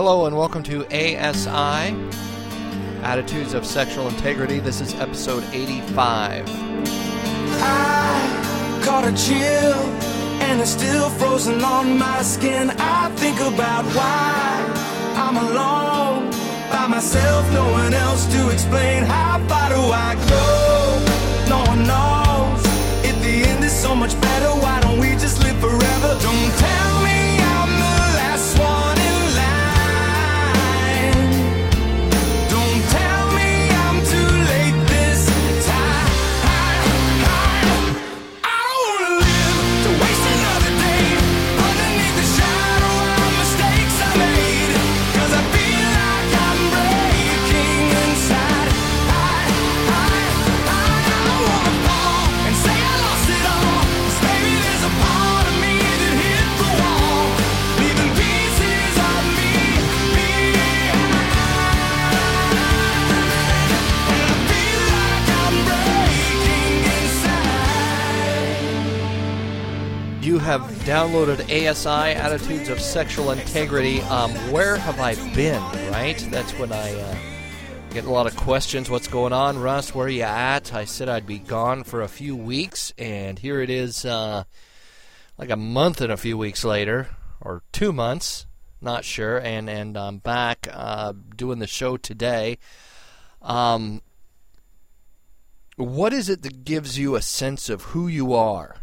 Hello and welcome to ASI Attitudes of Sexual Integrity. This is episode 85. I caught a chill and it's still frozen on my skin. I think about why I'm alone by myself, no one else to explain how far do I go. No one knows if the end is so much better. Why don't we just live forever? Don't tell downloaded ASI Attitudes of Sexual Integrity. Um, where have I been, right? That's when I uh, get a lot of questions. What's going on, Russ? Where are you at? I said I'd be gone for a few weeks, and here it is uh, like a month and a few weeks later, or two months, not sure, and, and I'm back uh, doing the show today. Um, what is it that gives you a sense of who you are?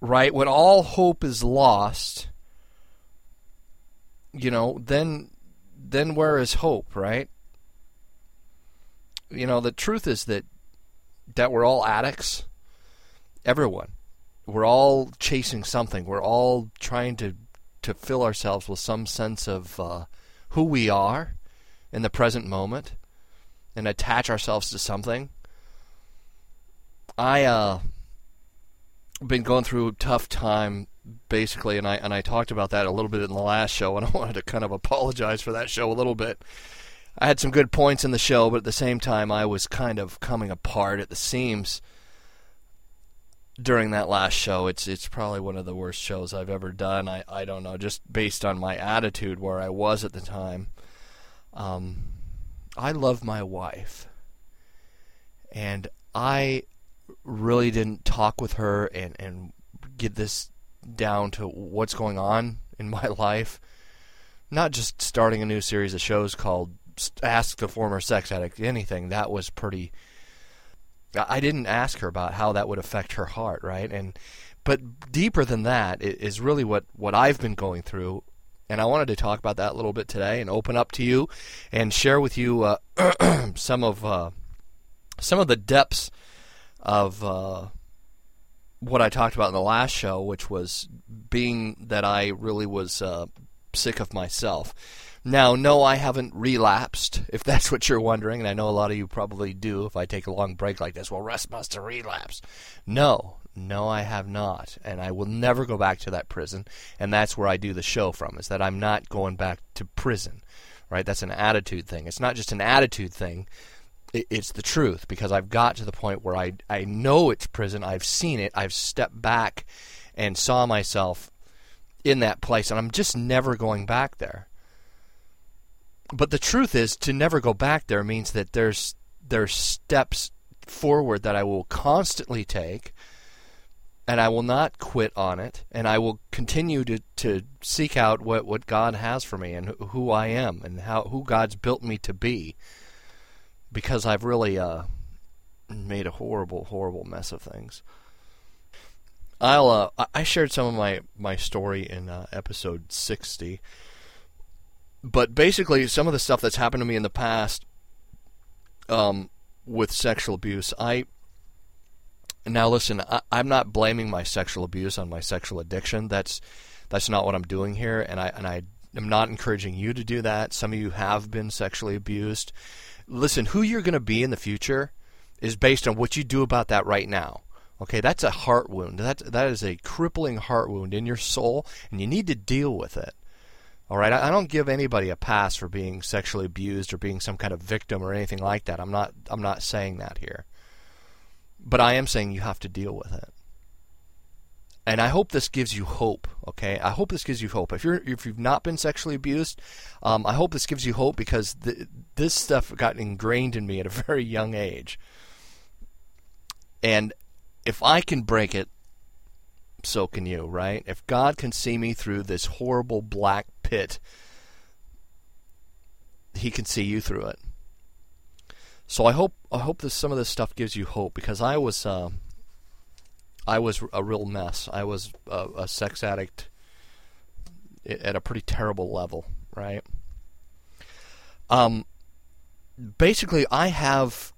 Right? When all hope is lost, you know, then then where is hope, right? You know, the truth is that that we're all addicts. Everyone. We're all chasing something. We're all trying to to fill ourselves with some sense of uh, who we are in the present moment and attach ourselves to something. I uh been going through a tough time basically and I and I talked about that a little bit in the last show and I wanted to kind of apologize for that show a little bit. I had some good points in the show, but at the same time I was kind of coming apart at the seams during that last show. It's it's probably one of the worst shows I've ever done. I, I don't know, just based on my attitude where I was at the time. Um, I love my wife. And I really didn't talk with her and, and get this down to what's going on in my life. Not just starting a new series of shows called Ask the Former Sex Addict Anything. That was pretty. I didn't ask her about how that would affect her heart, right? And but deeper than that is really what what I've been going through, and I wanted to talk about that a little bit today and open up to you and share with you uh, some of uh, some of the depths of uh, what I talked about in the last show, which was being that I really was uh, sick of myself. Now, no, I haven't relapsed, if that's what you're wondering, and I know a lot of you probably do if I take a long break like this. Well, Russ must have relapsed. No, no, I have not, and I will never go back to that prison, and that's where I do the show from, is that I'm not going back to prison, right? That's an attitude thing. It's not just an attitude thing, it's the truth, because I've got to the point where I, I know it's prison, I've seen it, I've stepped back and saw myself in that place, and I'm just never going back there. But the truth is to never go back there means that there's there's steps forward that I will constantly take and I will not quit on it and I will continue to, to seek out what, what God has for me and who I am and how who God's built me to be because I've really uh, made a horrible horrible mess of things. I'll uh, I shared some of my my story in uh, episode 60 but basically some of the stuff that's happened to me in the past um, with sexual abuse i now listen I, i'm not blaming my sexual abuse on my sexual addiction. That's that's not what i'm doing here. And i and i am not encouraging you to do that. Some of you have been sexually abused listen who you're going to be in the future is based on what you do about that right now okay that's a heart wound that that is a crippling heart wound in your soul and you need to deal with it all right, I don't give anybody a pass for being sexually abused or being some kind of victim or anything like that. I'm not I'm not saying that here. But I am saying you have to deal with it. And I hope this gives you hope. Okay, I hope this gives you hope. If you're if you've not been sexually abused, um, I hope this gives you hope because th- this stuff got ingrained in me at a very young age. And if I can break it, so can you, right? If God can see me through this horrible black pit, He can see you through it. So I hope I hope that some of this stuff gives you hope because I was uh, I was a real mess. I was a, a sex addict at a pretty terrible level, right? Um, basically, I have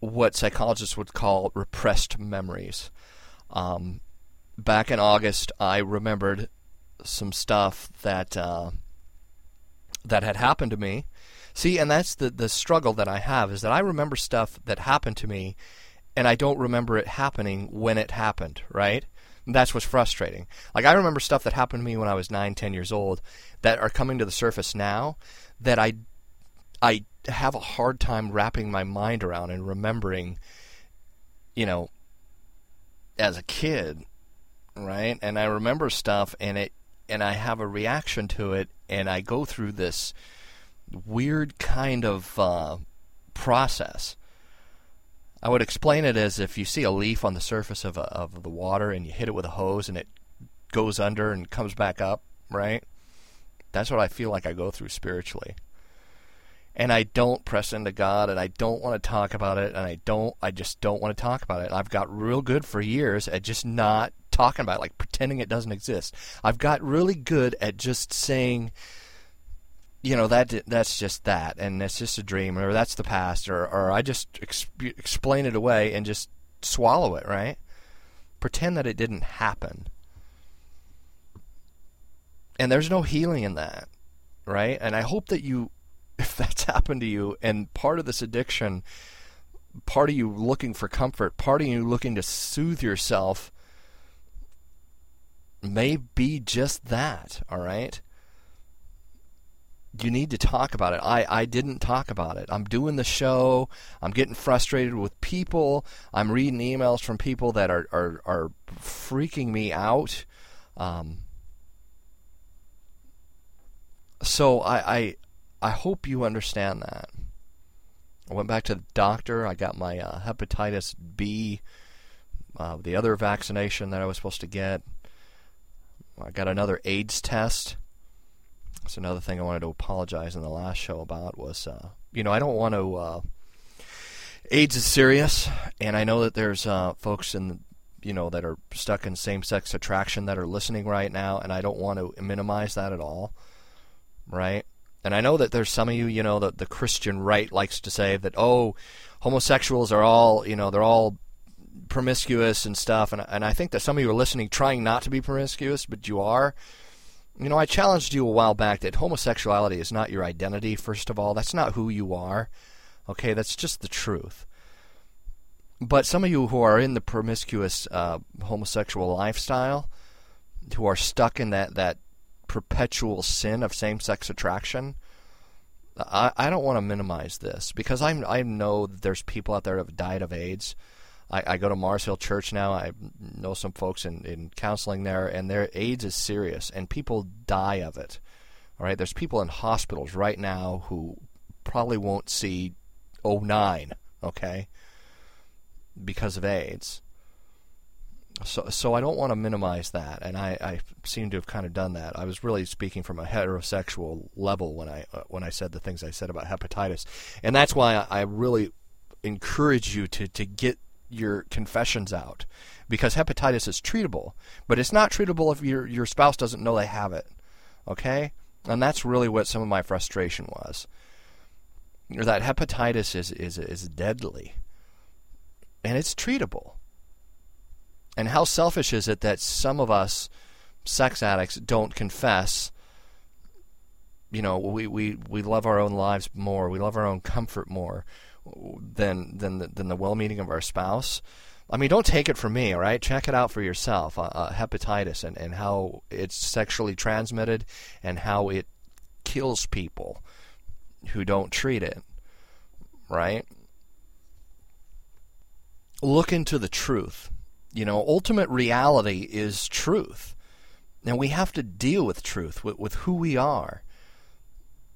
what psychologists would call repressed memories. Um, back in August, I remembered some stuff that uh, that had happened to me. See, and that's the the struggle that I have is that I remember stuff that happened to me, and I don't remember it happening when it happened. Right? And that's what's frustrating. Like I remember stuff that happened to me when I was nine, ten years old that are coming to the surface now that I I have a hard time wrapping my mind around and remembering, you know, as a kid, right? And I remember stuff and it and I have a reaction to it and I go through this weird kind of uh, process. I would explain it as if you see a leaf on the surface of a, of the water and you hit it with a hose and it goes under and comes back up, right? That's what I feel like I go through spiritually. And I don't press into God and I don't want to talk about it and I don't I just don't want to talk about it. I've got real good for years at just not talking about it, like pretending it doesn't exist. I've got really good at just saying you know that that's just that and it's just a dream or that's the past or or I just exp- explain it away and just swallow it, right? Pretend that it didn't happen. And there's no healing in that, right? And I hope that you if that's happened to you and part of this addiction part of you looking for comfort, part of you looking to soothe yourself may be just that, all right? You need to talk about it. I, I didn't talk about it. I'm doing the show. I'm getting frustrated with people. I'm reading emails from people that are, are, are freaking me out. Um, so I, I I hope you understand that. I went back to the doctor. I got my uh, hepatitis B, uh, the other vaccination that I was supposed to get. I got another AIDS test. That's another thing I wanted to apologize in the last show about was, uh, you know, I don't want to. Uh, AIDS is serious, and I know that there's uh, folks in, you know, that are stuck in same-sex attraction that are listening right now, and I don't want to minimize that at all, right? And I know that there's some of you, you know, that the Christian right likes to say that, oh, homosexuals are all, you know, they're all promiscuous and stuff. And, and I think that some of you are listening trying not to be promiscuous, but you are. You know, I challenged you a while back that homosexuality is not your identity, first of all. That's not who you are. Okay, that's just the truth. But some of you who are in the promiscuous uh, homosexual lifestyle, who are stuck in that, that perpetual sin of same-sex attraction. I, I don't want to minimize this because I I know that there's people out there who have died of AIDS. I, I go to Mars Hill Church now. I know some folks in, in counseling there, and their AIDS is serious, and people die of it. All right, there's people in hospitals right now who probably won't see 09, okay, because of AIDS so so I don't want to minimize that, and I, I seem to have kind of done that. I was really speaking from a heterosexual level when I uh, when I said the things I said about hepatitis, and that's why I, I really encourage you to to get your confessions out because hepatitis is treatable, but it's not treatable if your your spouse doesn't know they have it. Okay, and that's really what some of my frustration was. That hepatitis is is is deadly, and it's treatable and how selfish is it that some of us sex addicts don't confess? You know, we, we, we love our own lives more. We love our own comfort more than than the, than the well-meaning of our spouse. I mean, don't take it from me, all right? Check it out for yourself. Uh, uh, hepatitis and, and how it's sexually transmitted and how it kills people who don't treat it, right? Look into the truth You know, ultimate reality is truth. And we have to deal with truth, with, with who we are,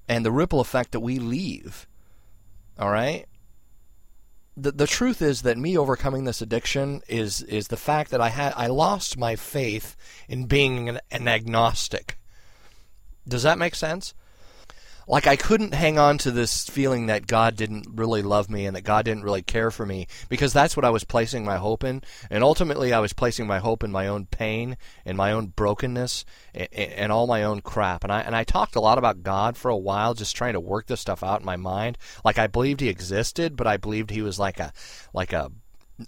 and the ripple effect that we leave. All right? The, the truth is that me overcoming this addiction is is the fact that I had I lost my faith in being an, an agnostic. Does that make sense? Like I couldn't hang on to this feeling that God didn't really love me and that God didn't really care for me because that's what I was placing my hope in. And ultimately, I was placing my hope in my own pain and my own brokenness and, and all my own crap. And I and I talked a lot about God for a while, just trying to work this stuff out in my mind. Like I believed He existed, but I believed He was like a like a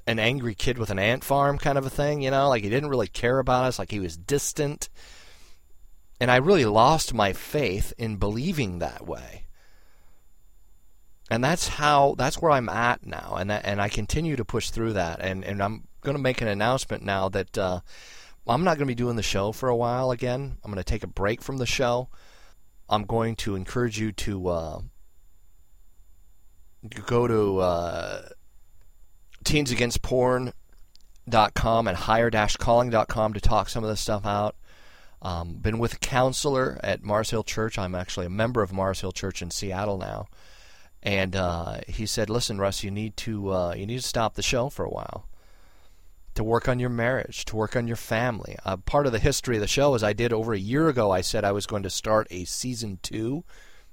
an angry kid with an ant farm kind of a thing, you know, like he didn't really care about us, like he was distant. And I really lost my faith in believing that way. And that's how that's where I'm at now, and and I continue to push through that. And and I'm going to make an announcement now that uh, I'm not going to be doing the show for a while again. I'm going to take a break from the show. I'm going to encourage you to uh, go to uh, teensagainstporn.com and higher-calling.com to talk some of this stuff out. Um, been with a counselor at Mars Hill Church. I'm actually a member of Mars Hill Church in Seattle now, and uh, he said, "Listen, Russ, you need to uh, you need to stop the show for a while." To work on your marriage, to work on your family. Uh, part of the history of the show is I did over a year ago. I said I was going to start a season two,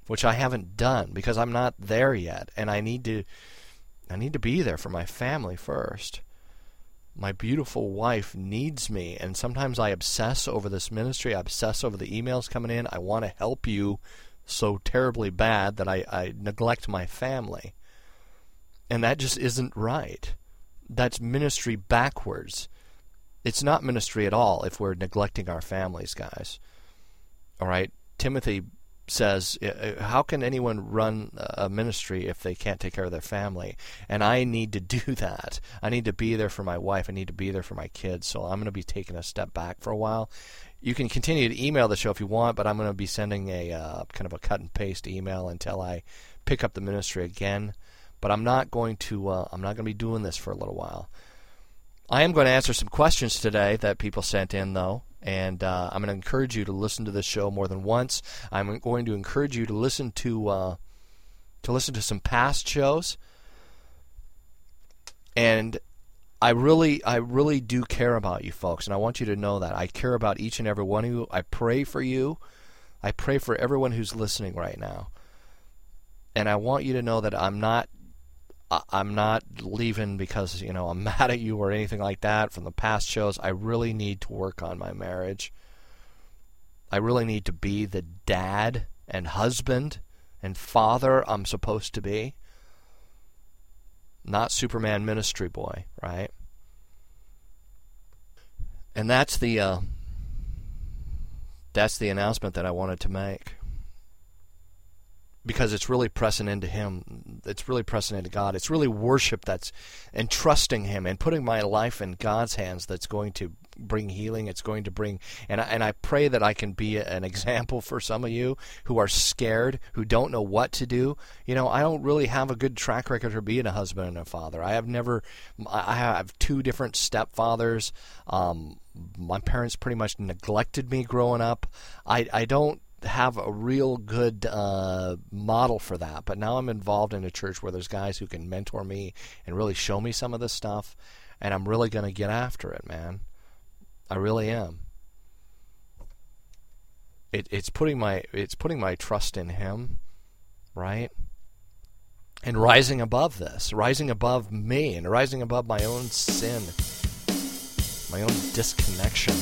which I haven't done because I'm not there yet, and I need to, I need to be there for my family first my beautiful wife needs me. And sometimes i obsess over this ministry. I obsess over the emails coming in. I want to help you so terribly bad that I, I neglect my family. And that just isn't right. That's ministry backwards. It's not ministry at all if we're neglecting our families guys. All right? Timothy says, How can anyone run a ministry if they can't take care of their family? And I need to do that. I need to be there for my wife. I need to be there for my kids. So I'm going to be taking a step back for a while. You can continue to email the show if you want, but I'm going to be sending a uh, kind of a cut and paste email until I pick up the ministry again. But I'm not going to. Uh, I'm not going to be doing this for a little while. I am going to answer some questions today that people sent in, though and uh, I'm going to encourage you to listen to this show more than once. I'm going to encourage you to listen to uh, to listen to some past shows, and I really, I really do care about you folks, and I want you to know that I care about each and every one of you. I pray for you. I pray for everyone who's listening right now, and I want you to know that I'm not I'm not leaving because you know I'm mad at you or anything like that from the past shows. I really need to work on my marriage. I really need to be the dad and husband and father I'm supposed to be. Not Superman ministry boy, right? And that's the uh, that's the announcement that I wanted to make because it's really pressing into Him. It's really pressing into God. It's really worship that's and trusting Him and putting my life in God's hands that's going to bring healing. It's going to bring and I, and I pray that I can be an example for some of you who are scared, who don't know what to do. You know, I don't really have a good track record for being a husband and a father. I have never. I have two different stepfathers. Um, my parents pretty much neglected me growing up. I I don't have a real good uh, model for that. But now I'm involved in a church where there's guys who can mentor me and really show me some of this stuff, and I'm really going to get after it, man. I really am. It, it's putting my it's putting my trust in Him, right? And rising above this, rising above me, and rising above my own sin, my own disconnection.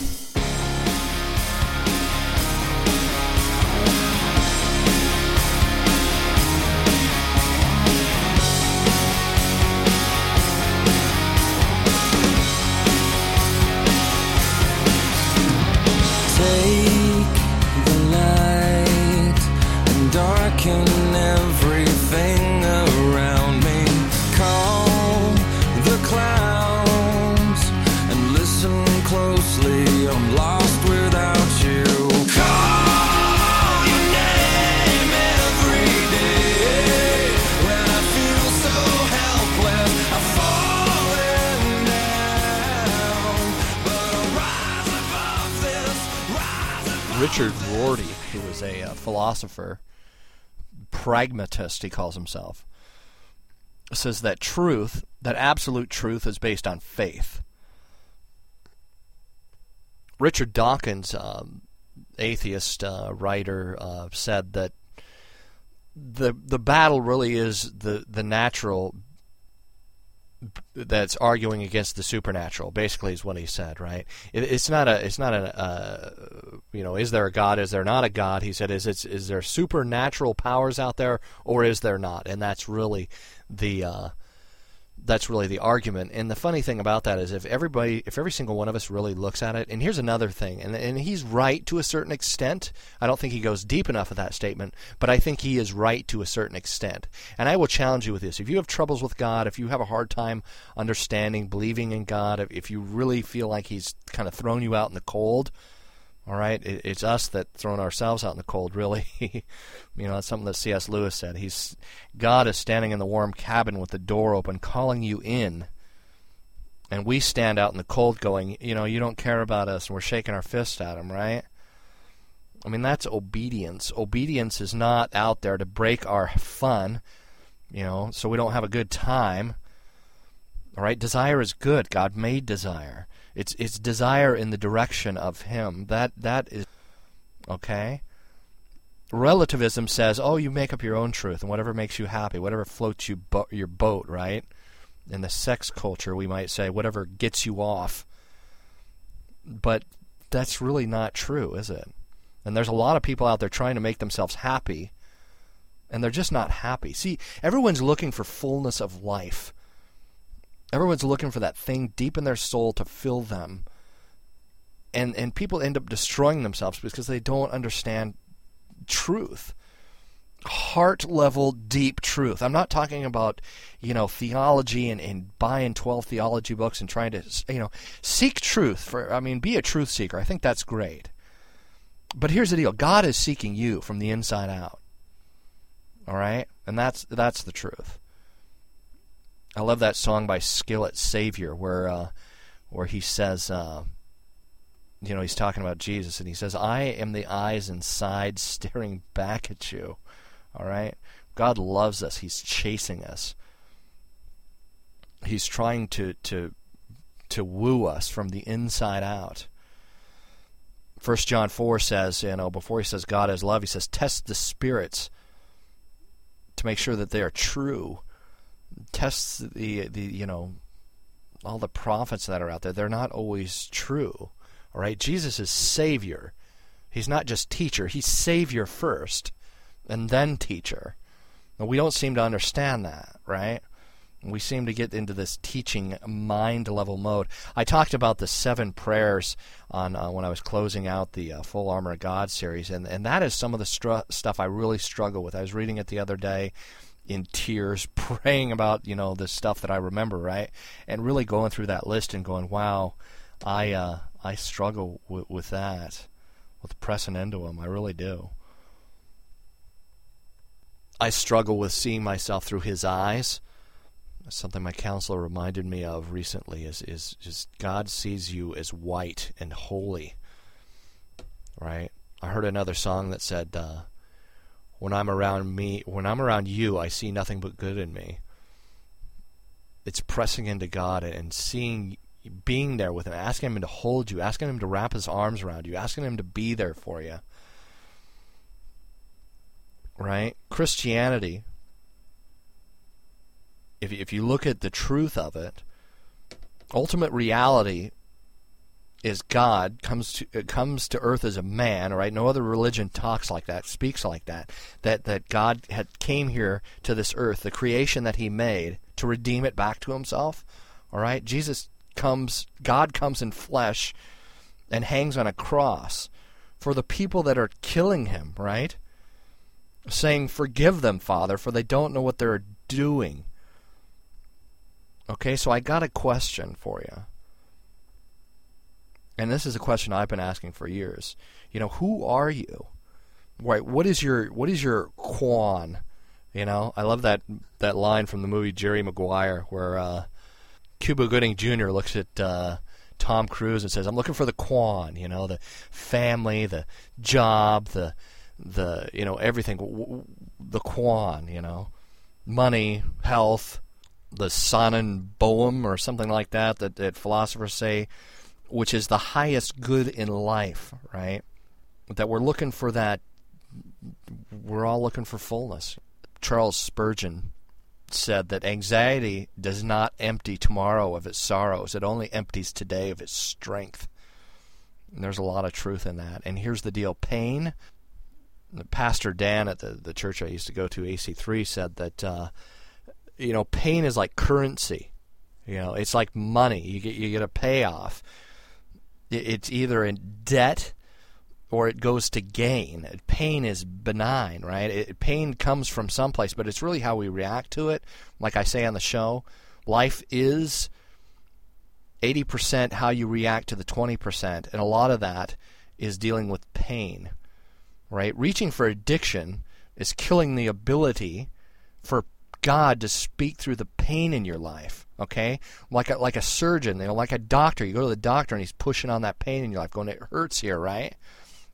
Richard Rorty, who was a uh, philosopher, pragmatist, he calls himself, says that truth, that absolute truth, is based on faith. Richard Dawkins, um, atheist uh, writer, uh, said that the the battle really is the the natural that's arguing against the supernatural. Basically, is what he said. Right? It, it's not a. It's not a. Uh, you know, is there a God? Is there not a God? He said, is it is there supernatural powers out there, or is there not? And that's really the. Uh, that's really the argument. And the funny thing about that is if everybody, if every single one of us really looks at it, and here's another thing, and, and he's right to a certain extent. I don't think he goes deep enough with that statement, but I think he is right to a certain extent. And I will challenge you with this. If you have troubles with God, if you have a hard time understanding, believing in God, if you really feel like he's kind of thrown you out in the cold, all right, it, it's us that throwing ourselves out in the cold. Really, you know, that's something that C.S. Lewis said. He's God is standing in the warm cabin with the door open, calling you in, and we stand out in the cold, going, you know, you don't care about us, and we're shaking our fists at him, right? I mean, that's obedience. Obedience is not out there to break our fun, you know, so we don't have a good time. All right, desire is good. God made desire. It's it's desire in the direction of Him. That that is okay. Relativism says, "Oh, you make up your own truth, and whatever makes you happy, whatever floats you bo- your boat." Right? In the sex culture, we might say, "Whatever gets you off." But that's really not true, is it? And there's a lot of people out there trying to make themselves happy, and they're just not happy. See, everyone's looking for fullness of life. Everyone's looking for that thing deep in their soul to fill them. And and people end up destroying themselves because they don't understand truth. Heart level deep truth. I'm not talking about, you know, theology and, and buying 12 theology books and trying to, you know, seek truth for I mean, be a truth seeker. I think that's great. But here's the deal. God is seeking you from the inside out. All right? And that's that's the truth. I love that song by Skillet Savior where uh, where he says, uh, you know, he's talking about Jesus and he says, "I am the eyes inside staring back at you." All right, God loves us. He's chasing us. He's trying to to to woo us from the inside out. First John four says, you know, before he says God is love, he says, test the spirits to make sure that they are true tests the the you know all the prophets that are out there they're not always true all right? Jesus is savior. He's not just teacher. He's savior first and then teacher. We don't seem to understand that right? We seem to get into this teaching mind level mode. I talked about the seven prayers on uh, when I was closing out the uh, Full Armor of God series, and and that is some of the stru- stuff I really struggle with. I was reading it the other day, in tears praying about you know the stuff that I remember right? And really going through that list and going wow I uh, I struggle w- with that with pressing into them I really do. I struggle with seeing myself through his eyes. Something my counselor reminded me of recently is is just God sees you as white and holy right? I heard another song that said uh, when I'm around me, when I'm around you, I see nothing but good in me. It's pressing into God and seeing, being there with Him, asking Him to hold you, asking Him to wrap His arms around you, asking Him to be there for you. Right? Christianity, if, if you look at the truth of it, ultimate reality is God comes to uh, comes to earth as a man, right? No other religion talks like that, speaks like that. That that God had came here to this earth, the creation that He made, to redeem it back to Himself. All right, Jesus comes, God comes in flesh, and hangs on a cross for the people that are killing Him, right? Saying, "Forgive them, Father, for they don't know what they're doing." Okay, so I got a question for you and this is a question I've been asking for years. You know, who are you? Right? What is your what is your quan? You know, I love that that line from the movie Jerry Maguire where uh, Cuba Gooding Jr. looks at uh, Tom Cruise and says, "I'm looking for the Quan," you know, the family, the job, the the you know everything, the Quan, you know, money, health, the Sonnenboom or something like that, that that philosophers say, which is the highest good in life, right? That we're looking for that. We're all looking for fullness. Charles Spurgeon said that anxiety does not empty tomorrow of its sorrows, it only empties today of its strength. And there's a lot of truth in that. And here's the deal pain. Pastor Dan at the, the church I used to go to, AC3, said that, uh, you know, pain is like currency. You know, it's like money. You get, you get a payoff. It's either in debt or it goes to gain. Pain is benign, right? It, pain comes from someplace, but it's really how we react to it. Like I say on the show, life is 80% how you react to the 20%, and a lot of that is dealing with pain, right? Reaching for addiction is killing the ability for God to speak through the pain in your life. Okay, like a, like a surgeon, you know, like a doctor. You go to the doctor and he's pushing on that pain in your life, going, "It hurts here, right?"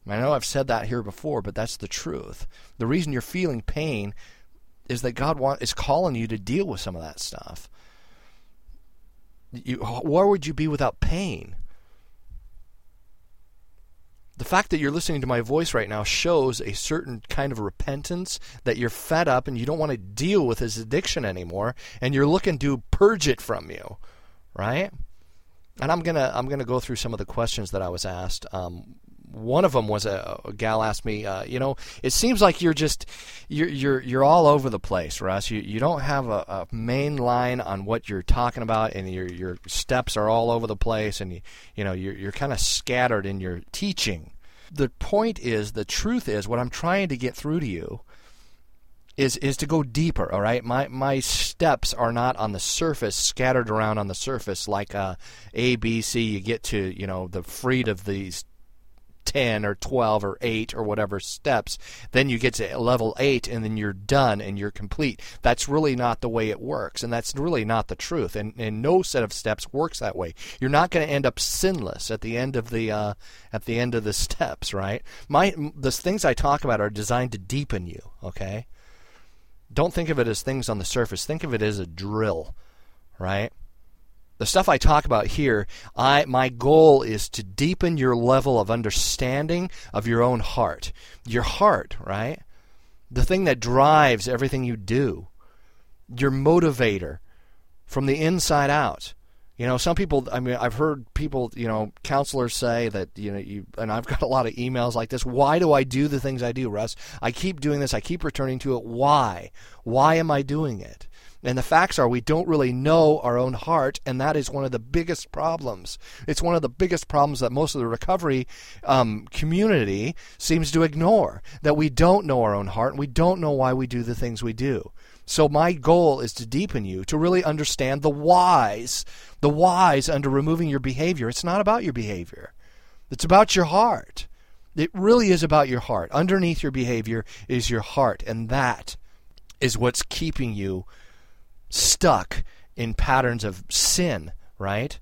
I know I've said that here before, but that's the truth. The reason you're feeling pain is that God want, is calling you to deal with some of that stuff. You, where would you be without pain? The fact that you're listening to my voice right now shows a certain kind of repentance that you're fed up and you don't want to deal with this addiction anymore and you're looking to purge it from you, right? And I'm gonna I'm gonna go through some of the questions that I was asked. Um, one of them was a, a gal asked me, uh, you know, it seems like you're just you're you're you're all over the place, Russ. You you don't have a, a main line on what you're talking about, and your your steps are all over the place, and you you know you're you're kind of scattered in your teaching. The point is, the truth is, what I'm trying to get through to you is is to go deeper all right my my steps are not on the surface scattered around on the surface like uh, a b c you get to you know the fruit of these 10 or 12 or 8 or whatever steps. Then you get to level 8 and then you're done and you're complete. That's really not the way it works. And that's really not the truth. And, and no set of steps works that way. You're not going to end up sinless at the end of the uh, at the end of the steps, right? My the things I talk about are designed to deepen you, okay? Don't think of it as things on the surface. Think of it as a drill, right? The stuff I talk about here, I my goal is to deepen your level of understanding of your own heart. Your heart, right? The thing that drives everything you do. Your motivator from the inside out. You know, some people I mean I've heard people, you know, counselors say that, you know, you and I've got a lot of emails like this, why do I do the things I do, Russ? I keep doing this, I keep returning to it. Why? Why am I doing it? And the facts are, we don't really know our own heart, and that is one of the biggest problems. It's one of the biggest problems that most of the recovery um, community seems to ignore that we don't know our own heart, and we don't know why we do the things we do. So, my goal is to deepen you, to really understand the whys, the whys under removing your behavior. It's not about your behavior, it's about your heart. It really is about your heart. Underneath your behavior is your heart, and that is what's keeping you stuck in patterns of sin, right?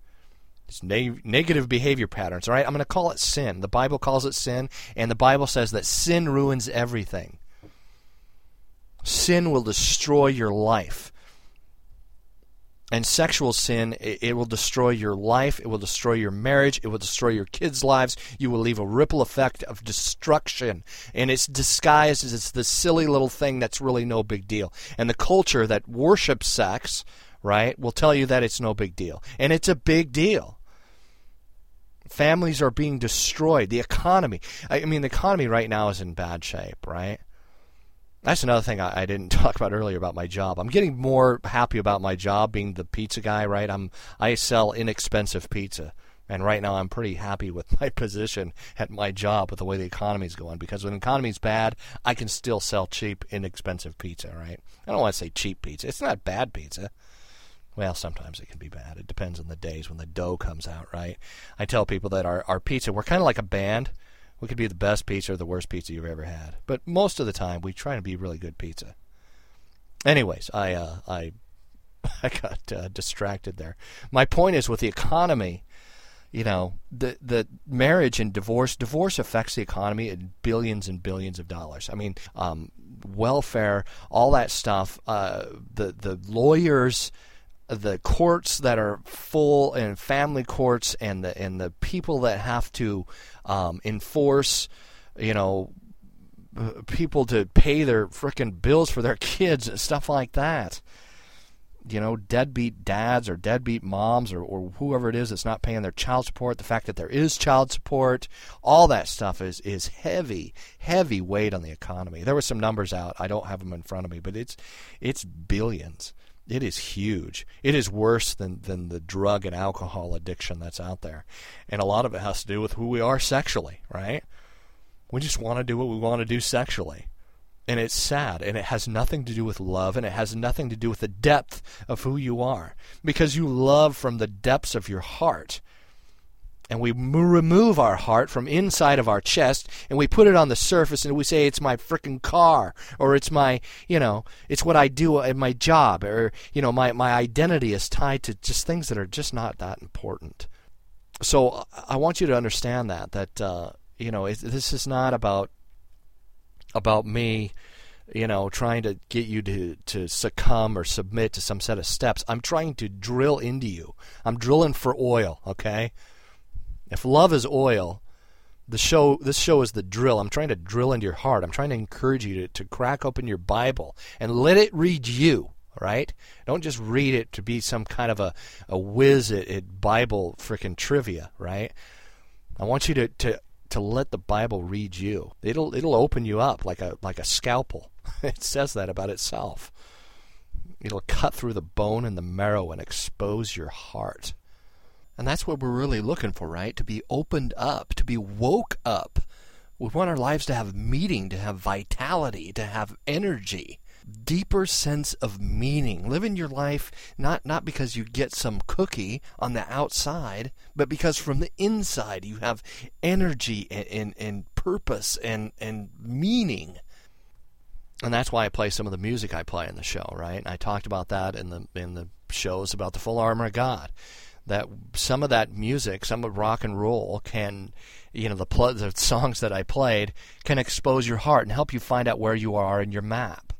Ne- negative behavior patterns, all right? I'm going to call it sin. The Bible calls it sin, and the Bible says that sin ruins everything. Sin will destroy your life. And sexual sin, it, will destroy your life. It will destroy your marriage. It will destroy your kids' lives. You will leave a ripple effect of destruction. And it's disguised as it's this silly little thing that's really no big deal. And the culture that worships sex, right, will tell you that it's no big deal. And it's a big deal. Families are being destroyed. The economy, I mean, the economy right now is in bad shape, right? That's another thing I, I, didn't talk about earlier about my job. I'm getting more happy about my job being the pizza guy, right? I'm I sell inexpensive pizza. And right now I'm pretty happy with my position at my job with the way the economy's going because when the economy's bad, I can still sell cheap, inexpensive pizza, right? I don't want to say cheap pizza. It's not bad pizza. Well, sometimes it can be bad. It depends on the days when the dough comes out, right? I tell people that our, our pizza, we're kind of like a band. We could be the best pizza or the worst pizza you've ever had. But most of the time, we try to be really good pizza. Anyways, I uh, I I got uh, distracted there. My point is with the economy, you know the the marriage and divorce divorce affects the economy in billions and billions of dollars i mean um, welfare all that stuff uh, the the lawyers the courts that are full and family courts and the and the people that have to um, enforce you know people to pay their frickin' bills for their kids and stuff like that you know, deadbeat dads or deadbeat moms or, or whoever it is that's not paying their child support, the fact that there is child support, all that stuff is, is heavy, heavy weight on the economy. There were some numbers out. I don't have them in front of me, but it's it's billions. It is huge. It is worse than, than the drug and alcohol addiction that's out there. And a lot of it has to do with who we are sexually, right? We just want to do what we want to do sexually and it's sad and it has nothing to do with love and it has nothing to do with the depth of who you are because you love from the depths of your heart and we remove our heart from inside of our chest and we put it on the surface and we say it's my frickin' car or it's my you know it's what i do at my job or you know my, my identity is tied to just things that are just not that important so i want you to understand that that uh, you know it, this is not about about me, you know, trying to get you to, to succumb or submit to some set of steps. I'm trying to drill into you. I'm drilling for oil, okay? If love is oil, the show this show is the drill. I'm trying to drill into your heart. I'm trying to encourage you to, to crack open your Bible and let it read you, right? Don't just read it to be some kind of a, a whiz at, at Bible freaking trivia, right? I want you to, to to let the Bible read you. It'll it'll open you up like a like a scalpel. it says that about itself. It'll cut through the bone and the marrow and expose your heart. And that's what we're really looking for, right? To be opened up, to be woke up. We want our lives to have meaning, to have vitality, to have energy deeper sense of meaning. Living your life not not because you get some cookie on the outside, but because from the inside you have energy and, and, and purpose and, and meaning. And that's why I play some of the music I play in the show, right? And I talked about that in the in the shows about the full armor of God. That some of that music, some of rock and roll can you know the, pl- the songs that I played can expose your heart and help you find out where you are in your map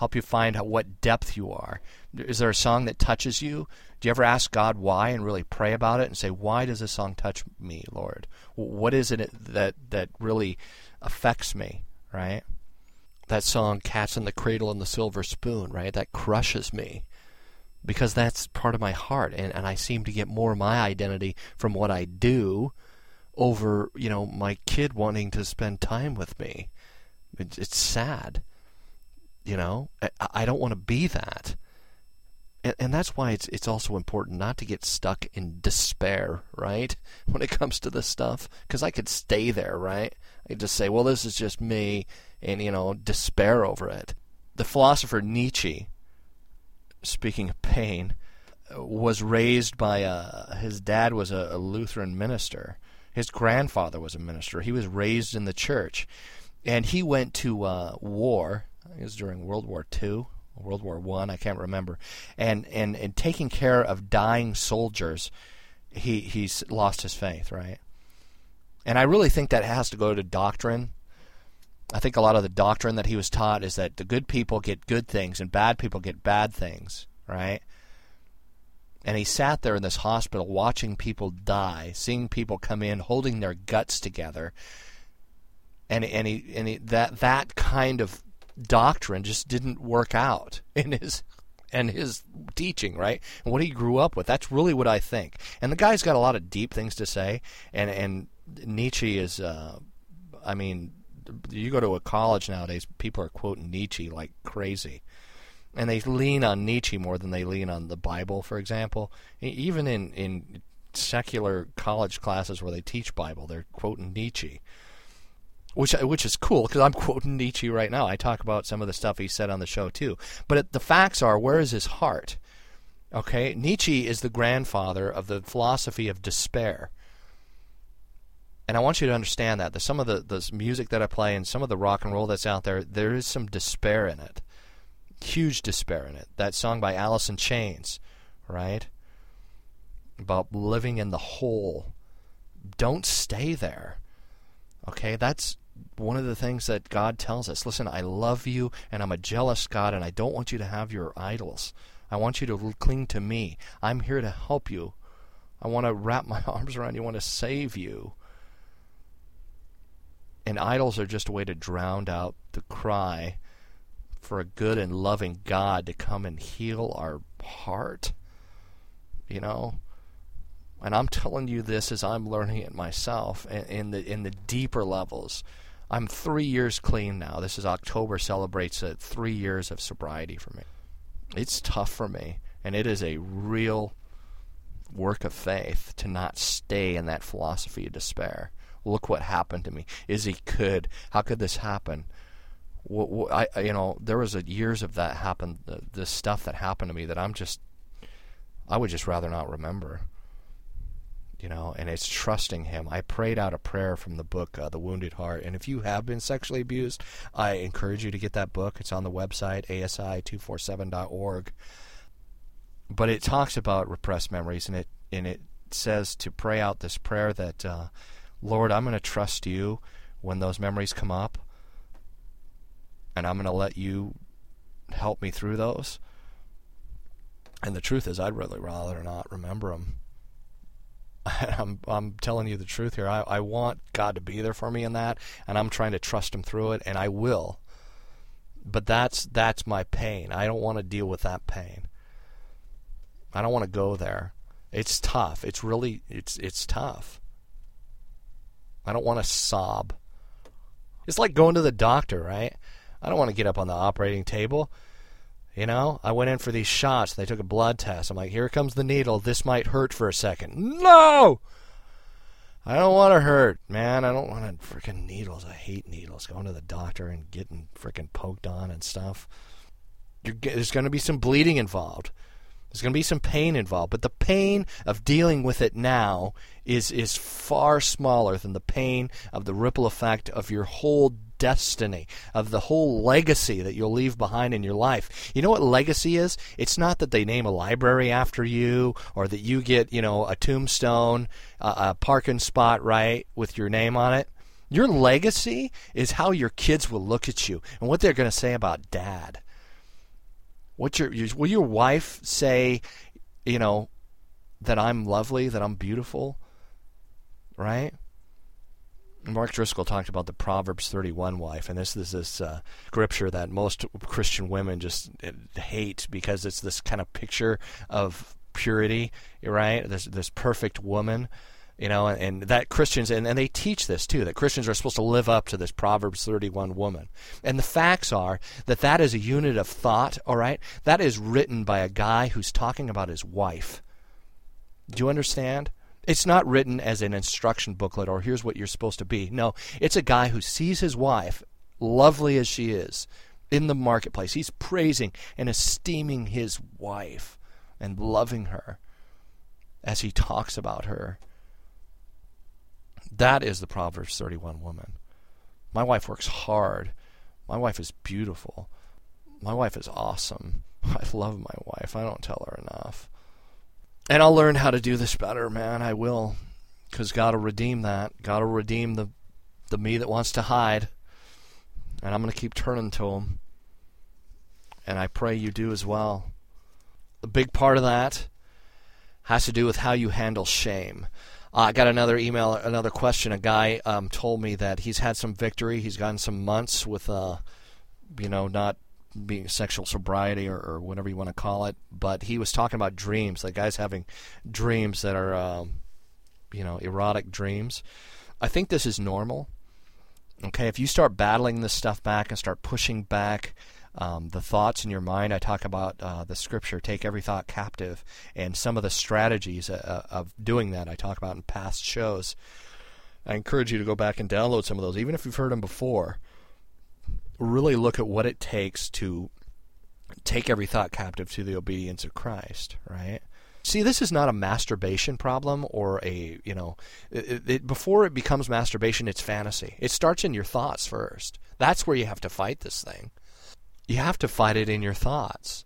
help you find out what depth you are. Is there a song that touches you? Do you ever ask God why and really pray about it and say, "Why does this song touch me, Lord? What is it that that really affects me?" Right? That song, "Cats in the Cradle and the Silver Spoon," right? That crushes me because that's part of my heart, and and I seem to get more of my identity from what I do over you know my kid wanting to spend time with me. It's, it's sad you know, I, I don't want to be that. And, and that's why it's it's also important not to get stuck in despair, right? When it comes to this stuff, because I could stay there, right? I could just say, well, this is just me, and you know, despair over it. The philosopher Nietzsche, speaking of pain, was raised by a his dad was a, a Lutheran minister. His grandfather was a minister. He was raised in the church, and he went to uh, war it was during World War II, World War One, I, I can't remember, and and and taking care of dying soldiers, he he's lost his faith, right? And I really think that has to go to doctrine. I think a lot of the doctrine that he was taught is that the good people get good things and bad people get bad things, right? And he sat there in this hospital watching people die, seeing people come in holding their guts together. And and he and he, that that kind of doctrine just didn't work out in his and his teaching, right? And what he grew up with. That's really what I think. And the guy's got a lot of deep things to say. And and Nietzsche is, uh, I mean, you go to a college nowadays, people are quoting Nietzsche like crazy. And they lean on Nietzsche more than they lean on the Bible, for example. Even in, in secular college classes where they teach Bible, they're quoting Nietzsche which which is cool because I'm quoting Nietzsche right now. I talk about some of the stuff he said on the show too. But it, the facts are, where is his heart? Okay, Nietzsche is the grandfather of the philosophy of despair. And I want you to understand that. some of the, the music that I play and some of the rock and roll that's out there, there is some despair in it. Huge despair in it. That song by in Chains, right? about living in the hole. Don't stay there. Okay, that's one of the things that God tells us. Listen, I love you and I'm a jealous God and I don't want you to have your idols. I want you to cling to me. I'm here to help you. I want to wrap my arms around you. I want to save you. And idols are just a way to drown out the cry for a good and loving God to come and heal our heart. You know? And I'm telling you this as I'm learning it myself in, the in the deeper levels. I'm three years clean now. This is October celebrates uh, three years of sobriety for me. It's tough for me, and it is a real work of faith to not stay in that philosophy of despair. Look what happened to me. Is he good? How could this happen? I, you know, there was years of that happened. The stuff that happened to me that I'm just, I would just rather not remember you know, and it's trusting Him. I prayed out a prayer from the book, uh, The Wounded Heart. And if you have been sexually abused, I encourage you to get that book. It's on the website, asi247.org. But it talks about repressed memories, and it and it says to pray out this prayer that, uh, Lord, I'm going to trust you when those memories come up, and I'm going to let you help me through those. And the truth is, I'd really rather not remember them I'm I'm telling you the truth here. I, I want God to be there for me in that, and I'm trying to trust Him through it, and I will. But that's that's my pain. I don't want to deal with that pain. I don't want to go there. It's tough. It's really it's it's tough. I don't want to sob. It's like going to the doctor, right? I don't want to get up on the operating table you know, I went in for these shots. They took a blood test. I'm like, here comes the needle. This might hurt for a second. No! I don't want to hurt, man. I don't want to freaking needles. I hate needles. Going to the doctor and getting freaking poked on and stuff. You're, there's going to be some bleeding involved. There's going to be some pain involved, but the pain of dealing with it now is is far smaller than the pain of the ripple effect of your whole destiny, of the whole legacy that you'll leave behind in your life. You know what legacy is? It's not that they name a library after you or that you get, you know, a tombstone, a, a parking spot, right, with your name on it. Your legacy is how your kids will look at you and what they're going to say about dad. What your, will your wife say, you know, that I'm lovely, that I'm beautiful, right? Mark Driscoll talked about the Proverbs 31 wife, and this is this uh, scripture that most Christian women just uh, hate because it's this kind of picture of purity, right? This this perfect woman, you know, and, and that Christians and, and they teach this too that Christians are supposed to live up to this Proverbs 31 woman. And the facts are that that is a unit of thought, all right? That is written by a guy who's talking about his wife. Do you understand? It's not written as an instruction booklet or here's what you're supposed to be. No, it's a guy who sees his wife, lovely as she is, in the marketplace. He's praising and esteeming his wife and loving her as he talks about her. That is the Proverbs 31 woman. My wife works hard. My wife is beautiful. My wife is awesome. I love my wife. I don't tell her enough. And I'll learn how to do this better, man. I will. Because God will redeem that. God will redeem the, the me that wants to hide. And I'm going to keep turning to Him. And I pray you do as well. A big part of that has to do with how you handle shame. Uh, I got another email, another question. A guy um, told me that he's had some victory. He's gotten some months with, uh, you know, not being sexual sobriety or, or, whatever you want to call it. But he was talking about dreams. Like guys having dreams that are, um, you know, erotic dreams. I think this is normal. Okay, if you start battling this stuff back and start pushing back um, the thoughts in your mind, I talk about uh, the scripture, take every thought captive, and some of the strategies uh, uh of doing that I talk about in past shows. I encourage you to go back and download some of those, even if you've heard them before really look at what it takes to take every thought captive to the obedience of Christ, right? See, this is not a masturbation problem or a, you know, it, it, before it becomes masturbation, it's fantasy. It starts in your thoughts first. That's where you have to fight this thing. You have to fight it in your thoughts.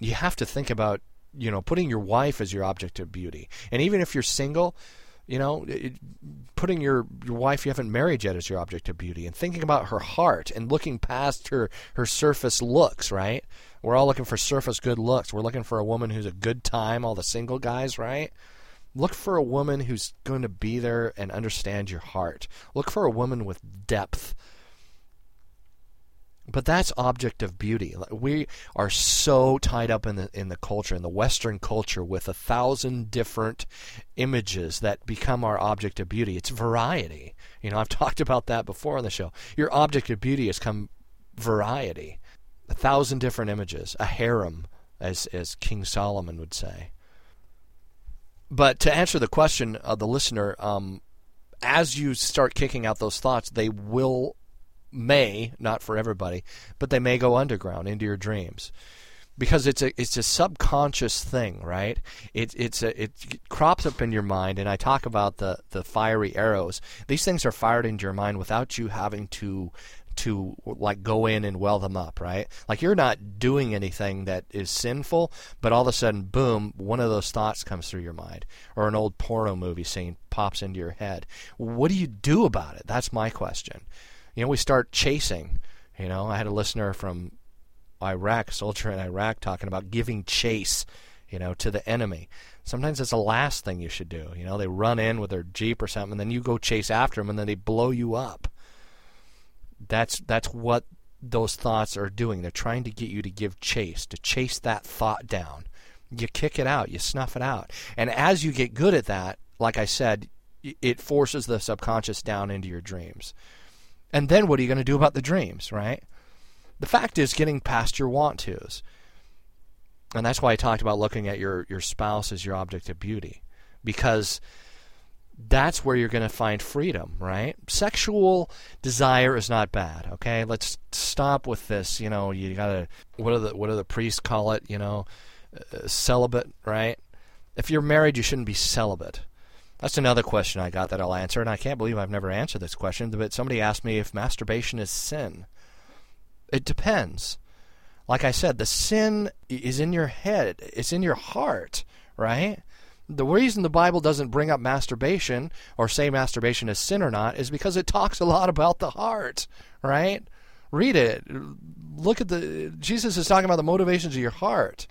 You have to think about you know, putting your wife as your object of beauty. And even if you're single, you know, it, putting your, your wife you haven't married yet as your object of beauty and thinking about her heart and looking past her, her surface looks, right? We're all looking for surface good looks. We're looking for a woman who's a good time, all the single guys, right? Look for a woman who's going to be there and understand your heart. Look for a woman with depth but that's object of beauty. We are so tied up in the in the culture, in the Western culture, with a thousand different images that become our object of beauty. It's variety. You know, I've talked about that before on the show. Your object of beauty has come variety, a thousand different images, a harem, as as King Solomon would say. But to answer the question of the listener, um, as you start kicking out those thoughts, they will may not for everybody, but they may go underground into your dreams because it's a it's a subconscious thing, right? It it's a it crops up in your mind, and I talk about the the fiery arrows. These things are fired into your mind without you having to to like go in and well them up, right? Like you're not doing anything that is sinful, but all of a sudden, boom, one of those thoughts comes through your mind, or an old porno movie scene pops into your head. What do you do about it? That's my question you know, we start chasing. You know, I had a listener from Iraq, soldier in Iraq, talking about giving chase, you know, to the enemy. Sometimes it's the last thing you should do. You know, they run in with their jeep or something, and then you go chase after them, and then they blow you up. That's that's what those thoughts are doing. They're trying to get you to give chase, to chase that thought down. You kick it out, you snuff it out, and as you get good at that, like I said, it forces the subconscious down into your dreams. And then what are you going to do about the dreams, right? The fact is getting past your want tos. And that's why I talked about looking at your, your spouse as your object of beauty. Because that's where you're going to find freedom, right? Sexual desire is not bad, okay? Let's stop with this, you know, you got to what do the what do the priests call it, you know, uh, celibate, right? If you're married, you shouldn't be celibate. That's another question I got that I'll answer, and I can't believe I've never answered this question. But somebody asked me if masturbation is sin. It depends. Like I said, the sin is in your head, it's in your heart, right? The reason the Bible doesn't bring up masturbation or say masturbation is sin or not is because it talks a lot about the heart, right? Read it. Look at the. Jesus is talking about the motivations of your heart.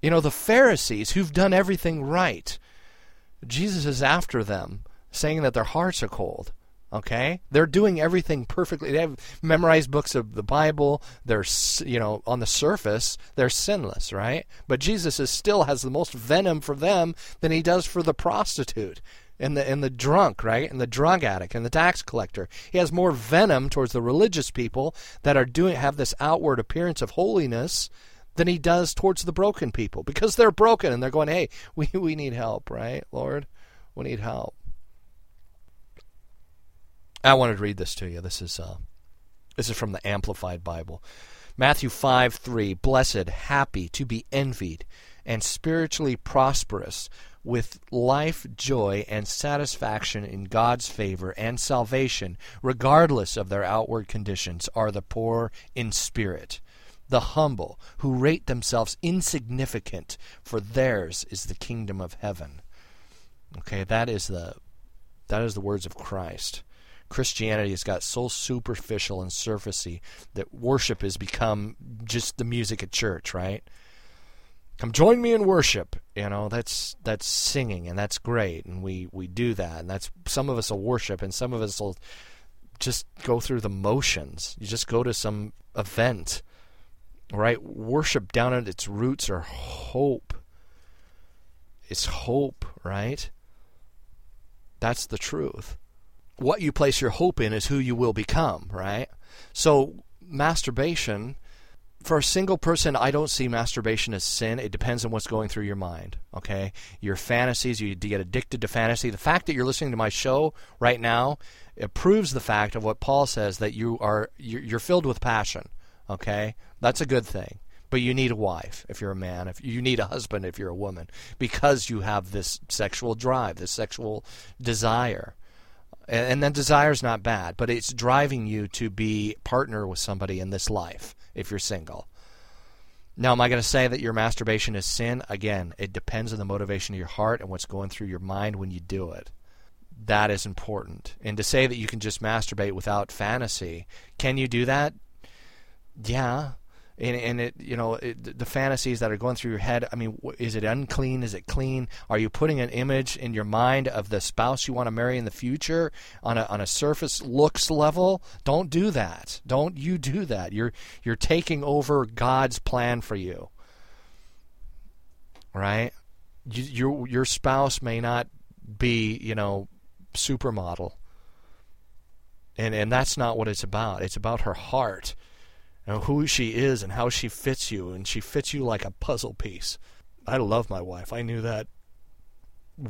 You know, the Pharisees who've done everything right Jesus is after them, saying that their hearts are cold. Okay, they're doing everything perfectly. They have memorized books of the Bible. They're, you know, on the surface, they're sinless, right? But Jesus is still has the most venom for them than he does for the prostitute and the and the drunk, right? And the drug addict and the tax collector. He has more venom towards the religious people that are doing have this outward appearance of holiness than he does towards the broken people because they're broken and they're going, hey, we, we need help, right, Lord? We need help. I wanted to read this to you. This is uh, this is from the Amplified Bible. Matthew 5 3 Blessed, happy, to be envied, and spiritually prosperous, with life, joy, and satisfaction in God's favor and salvation, regardless of their outward conditions, are the poor in spirit the humble, who rate themselves insignificant, for theirs is the kingdom of heaven. Okay, that is the that is the words of Christ. Christianity has got so superficial and surfacey that worship has become just the music at church, right? Come join me in worship. You know, that's that's singing and that's great and we we do that and that's some of us will worship and some of us will just go through the motions. You just go to some event right? Worship down at its roots are hope. It's hope, right? That's the truth. What you place your hope in is who you will become, right? So, masturbation, for a single person, I don't see masturbation as sin. It depends on what's going through your mind, okay? Your fantasies, you get addicted to fantasy. The fact that you're listening to my show right now, it proves the fact of what Paul says that you are you're filled with passion Okay? That's a good thing. But you need a wife if you're a man. If you need a husband if you're a woman, because you have this sexual drive, this sexual desire. And then desire is not bad, but it's driving you to be partner with somebody in this life if you're single. Now, am I going to say that your masturbation is sin? Again, it depends on the motivation of your heart and what's going through your mind when you do it. That is important. And to say that you can just masturbate without fantasy, can you do that? Yeah. And, and it, you know, it, the fantasies that are going through your head. I mean, is it unclean? Is it clean? Are you putting an image in your mind of the spouse you want to marry in the future on a on a surface looks level? Don't do that. Don't you do that. You're you're taking over God's plan for you. Right? You, your your spouse may not be, you know, supermodel. And and that's not what it's about. It's about her heart and who she is and how she fits you and she fits you like a puzzle piece. I love my wife. I knew that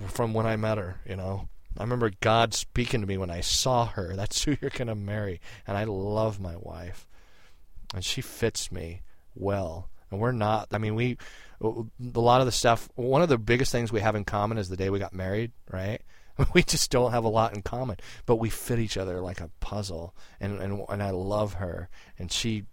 from when I met her, you know. I remember God speaking to me when I saw her. That's who you're going to marry. And I love my wife. And she fits me well. And we're not, I mean, we, a lot of the stuff, one of the biggest things we have in common is the day we got married, right? we just don't have a lot in common, but we fit each other like a puzzle. And and and I love her, and she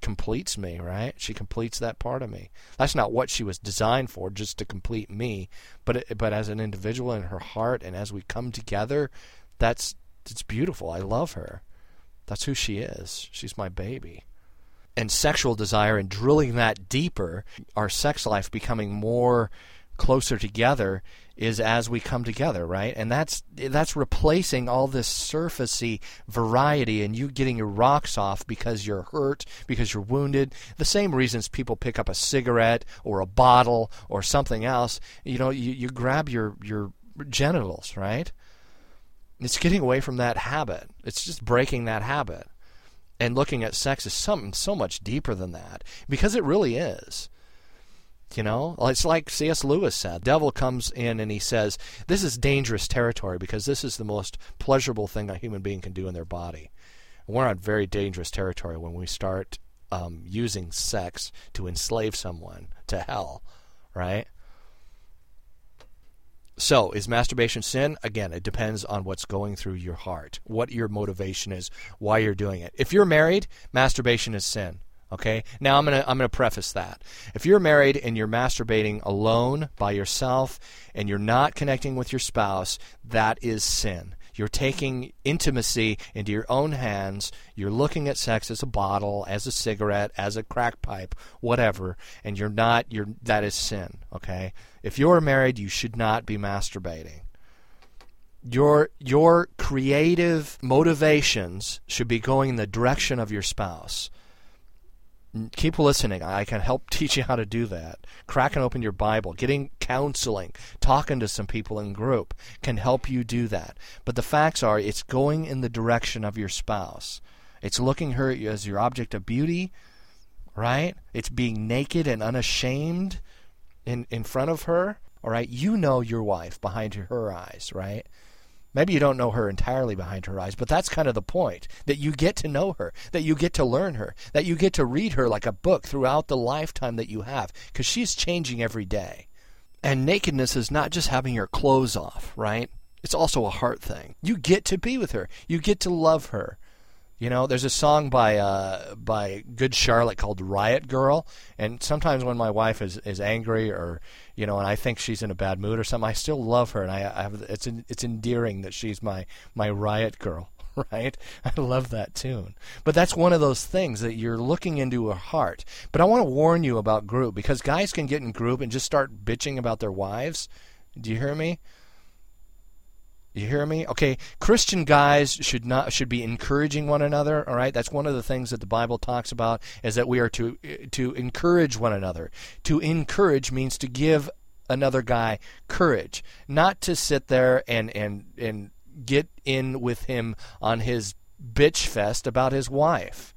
completes me, right? She completes that part of me. That's not what she was designed for, just to complete me, but it, but as an individual in her heart, and as we come together, that's it's beautiful. I love her. That's who she is. She's my baby. And sexual desire and drilling that deeper, our sex life becoming more closer together is as we come together, right? And that's that's replacing all this surfacey variety and you getting your rocks off because you're hurt, because you're wounded. The same reasons people pick up a cigarette or a bottle or something else. You know, you, you grab your your genitals, right? It's getting away from that habit. It's just breaking that habit. And looking at sex is something so much deeper than that because it really is. You know, it's like C.S. Lewis said. Devil comes in and he says, "This is dangerous territory because this is the most pleasurable thing a human being can do in their body." we're on very dangerous territory when we start um, using sex to enslave someone to hell, right? So, is masturbation sin? Again, it depends on what's going through your heart, what your motivation is, why you're doing it. If you're married, masturbation is sin. Okay? Now I'm to I'm to preface that. If you're married and you're masturbating alone by yourself and you're not connecting with your spouse, that is sin. You're taking intimacy into your own hands. You're looking at sex as a bottle, as a cigarette, as a crack pipe, whatever, and you're not you're that is sin, okay? If you're married, you should not be masturbating. Your your creative motivations should be going in the direction of your spouse keep listening. I can help teach you how to do that. Cracking open your Bible, getting counseling, talking to some people in group can help you do that. But the facts are, it's going in the direction of your spouse. It's looking her as your object of beauty, right? It's being naked and unashamed in in front of her. All right, you know your wife behind her eyes, right? Maybe you don't know her entirely behind her eyes, but that's kind of the point that you get to know her, that you get to learn her, that you get to read her like a book throughout the lifetime that you have, because she's changing every day. And nakedness is not just having your clothes off, right? It's also a heart thing. You get to be with her, you get to love her. You know, there's a song by uh, by Good Charlotte called "Riot Girl," and sometimes when my wife is, is angry or you know, and I think she's in a bad mood or something, I still love her, and I, I have it's it's endearing that she's my my Riot Girl, right? I love that tune. But that's one of those things that you're looking into her heart. But I want to warn you about group because guys can get in group and just start bitching about their wives. Do you hear me? You hear me? Okay, Christian guys should not should be encouraging one another, all right? That's one of the things that the Bible talks about is that we are to to encourage one another. To encourage means to give another guy courage, not to sit there and and and get in with him on his bitch fest about his wife.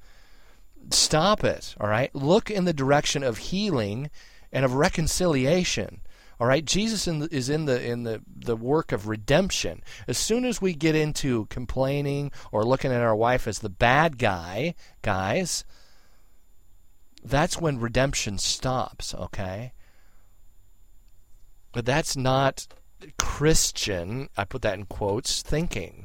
Stop it, all right? Look in the direction of healing and of reconciliation. All right, Jesus in the, is in the in the the work of redemption. As soon as we get into complaining or looking at our wife as the bad guy, guys, that's when redemption stops, okay? But that's not Christian, I put that in quotes, thinking.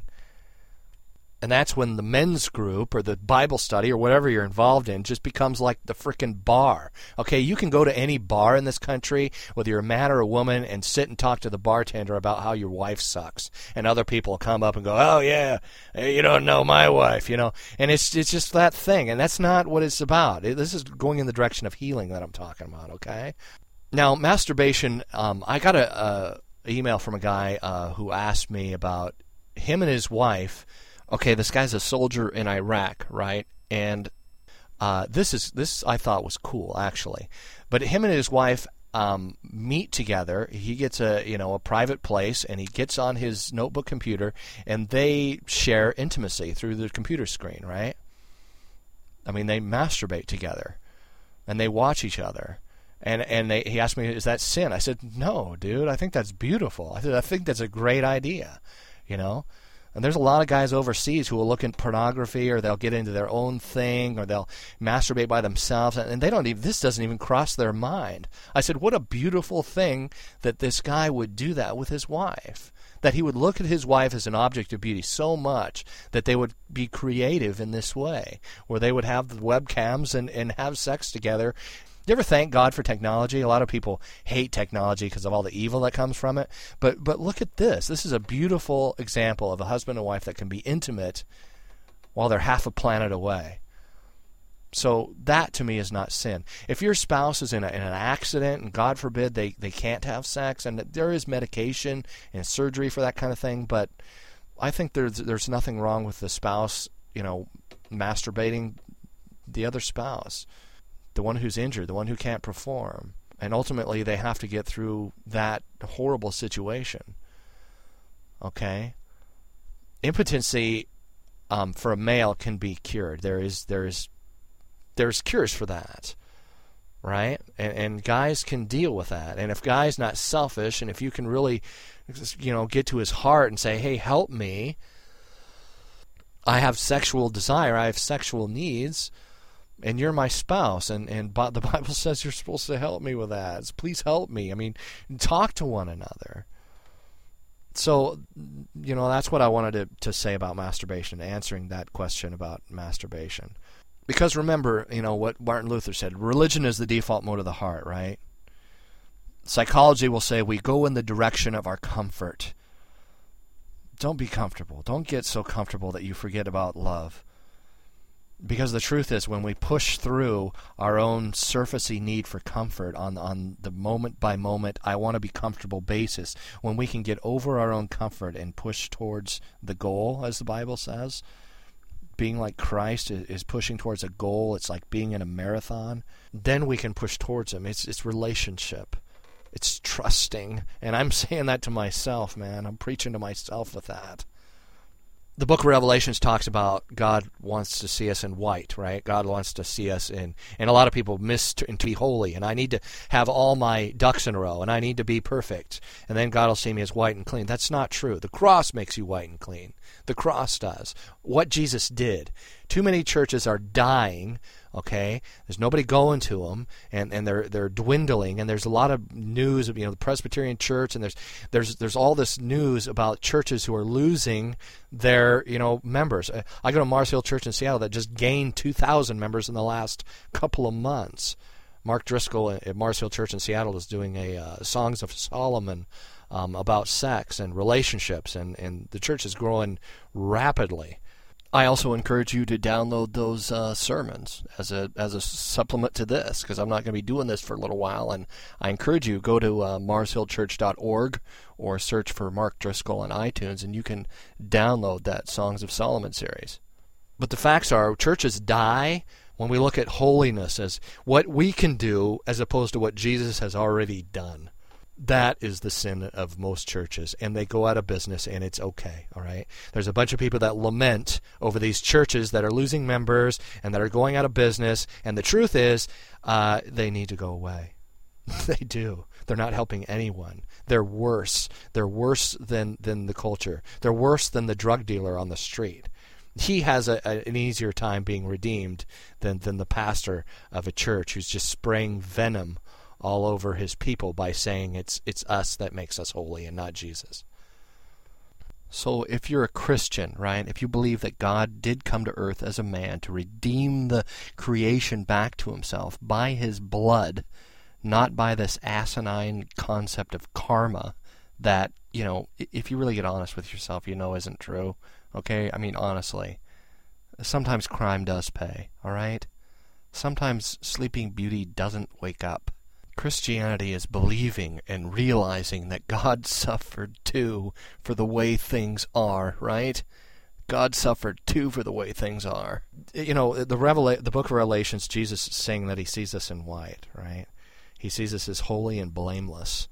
And that's when the men's group or the Bible study or whatever you're involved in just becomes like the frickin' bar. Okay, you can go to any bar in this country, whether you're a man or a woman, and sit and talk to the bartender about how your wife sucks. And other people come up and go, oh, yeah, you don't know my wife, you know. And it's, it's just that thing. And that's not what it's about. This is going in the direction of healing that I'm talking about, okay? Now, masturbation, um, I got a, a email from a guy uh, who asked me about him and his wife okay, this guy's a soldier in Iraq, right? And uh, this is this I thought was cool actually, but him and his wife um, meet together. He gets a you know a private place, and he gets on his notebook computer, and they share intimacy through the computer screen, right? I mean, they masturbate together, and they watch each other. And and they, he asked me, "Is that sin?" I said, "No, dude. I think that's beautiful. I said, I think that's a great idea." You know, and there's a lot of guys overseas who will look at pornography or they'll get into their own thing or they'll masturbate by themselves and they don't even this doesn't even cross their mind. I said, "What a beautiful thing that this guy would do that with his wife." That he would look at his wife as an object of beauty so much that they would be creative in this way, where they would have the webcams and, and have sex together you ever thank God for technology? A lot of people hate technology because of all the evil that comes from it. But but look at this. This is a beautiful example of a husband and wife that can be intimate while they're half a planet away. So that to me is not sin. If your spouse is in, a, in an accident and God forbid they, they can't have sex, and there is medication and surgery for that kind of thing, but I think there's there's nothing wrong with the spouse, you know, masturbating the other spouse the one who's injured, the one who can't perform. And ultimately, they have to get through that horrible situation. Okay? Impotency um, for a male can be cured. There is, there is, there's cures for that. Right? And, and guys can deal with that. And if guy's not selfish, and if you can really, you know, get to his heart and say, hey, help me. I have sexual desire. I have sexual needs and you're my spouse and and the bible says you're supposed to help me with that. Please help me. I mean talk to one another. So you know that's what i wanted to, to say about masturbation answering that question about masturbation. Because remember you know what martin luther said religion is the default mode of the heart right? Psychology will say we go in the direction of our comfort. Don't be comfortable. Don't get so comfortable that you forget about love because the truth is when we push through our own surfacey need for comfort on on the moment by moment I want to be comfortable basis when we can get over our own comfort and push towards the goal as the Bible says being like Christ is pushing towards a goal it's like being in a marathon then we can push towards him. It's it's relationship. It's trusting. And I'm saying that to myself man. I'm preaching to myself with that the book of revelations talks about god wants to see us in white right? God wants to see us in and a lot of people miss to, to be holy and i need to have all my ducks in a row and i need to be perfect and then god will see me as white and clean. That's not true. The cross makes you white and clean. The cross does. What jesus did too many churches are dying Okay, there's nobody going to them, and, and they're they're dwindling. And there's a lot of news you know the Presbyterian Church, and there's there's there's all this news about churches who are losing their you know members. I go to Mars Hill Church in Seattle that just gained 2,000 members in the last couple of months. Mark Driscoll at Mars Hill Church in Seattle is doing a uh, Songs of Solomon um, about sex and relationships, and, and the church is growing rapidly. I also encourage you to download those uh, sermons as a as a supplement to this because I'm not going to be doing this for a little while, and I encourage you go to uh, marshillchurch.org or search for Mark Driscoll on iTunes, and you can download that Songs of Solomon series. But the facts are, churches die when we look at holiness as what we can do as opposed to what Jesus has already done that is the sin of most churches and they go out of business and it's okay all right? There's a bunch of people that lament over these churches that are losing members and that are going out of business and the truth is uh, they need to go away. They do. They're not helping anyone. They're worse. They're worse than than the culture. They're worse than the drug dealer on the street. He has a, a, an easier time being redeemed than than the pastor of a church who's just spraying venom all over his people by saying it's it's us that makes us holy and not Jesus. So if you're a Christian, right, if you believe that God did come to earth as a man to redeem the creation back to himself by his blood, not by this asinine concept of karma that, you know, if you really get honest with yourself, you know isn't true. Okay? I mean, honestly. Sometimes crime does pay, all right? Sometimes Sleeping Beauty doesn't wake up. Christianity is believing and realizing that God suffered too for the way things are, right? God suffered too for the way things are. You know, the Revela- the book of Revelations, Jesus is saying that he sees us in white, right? He sees us as holy and blameless.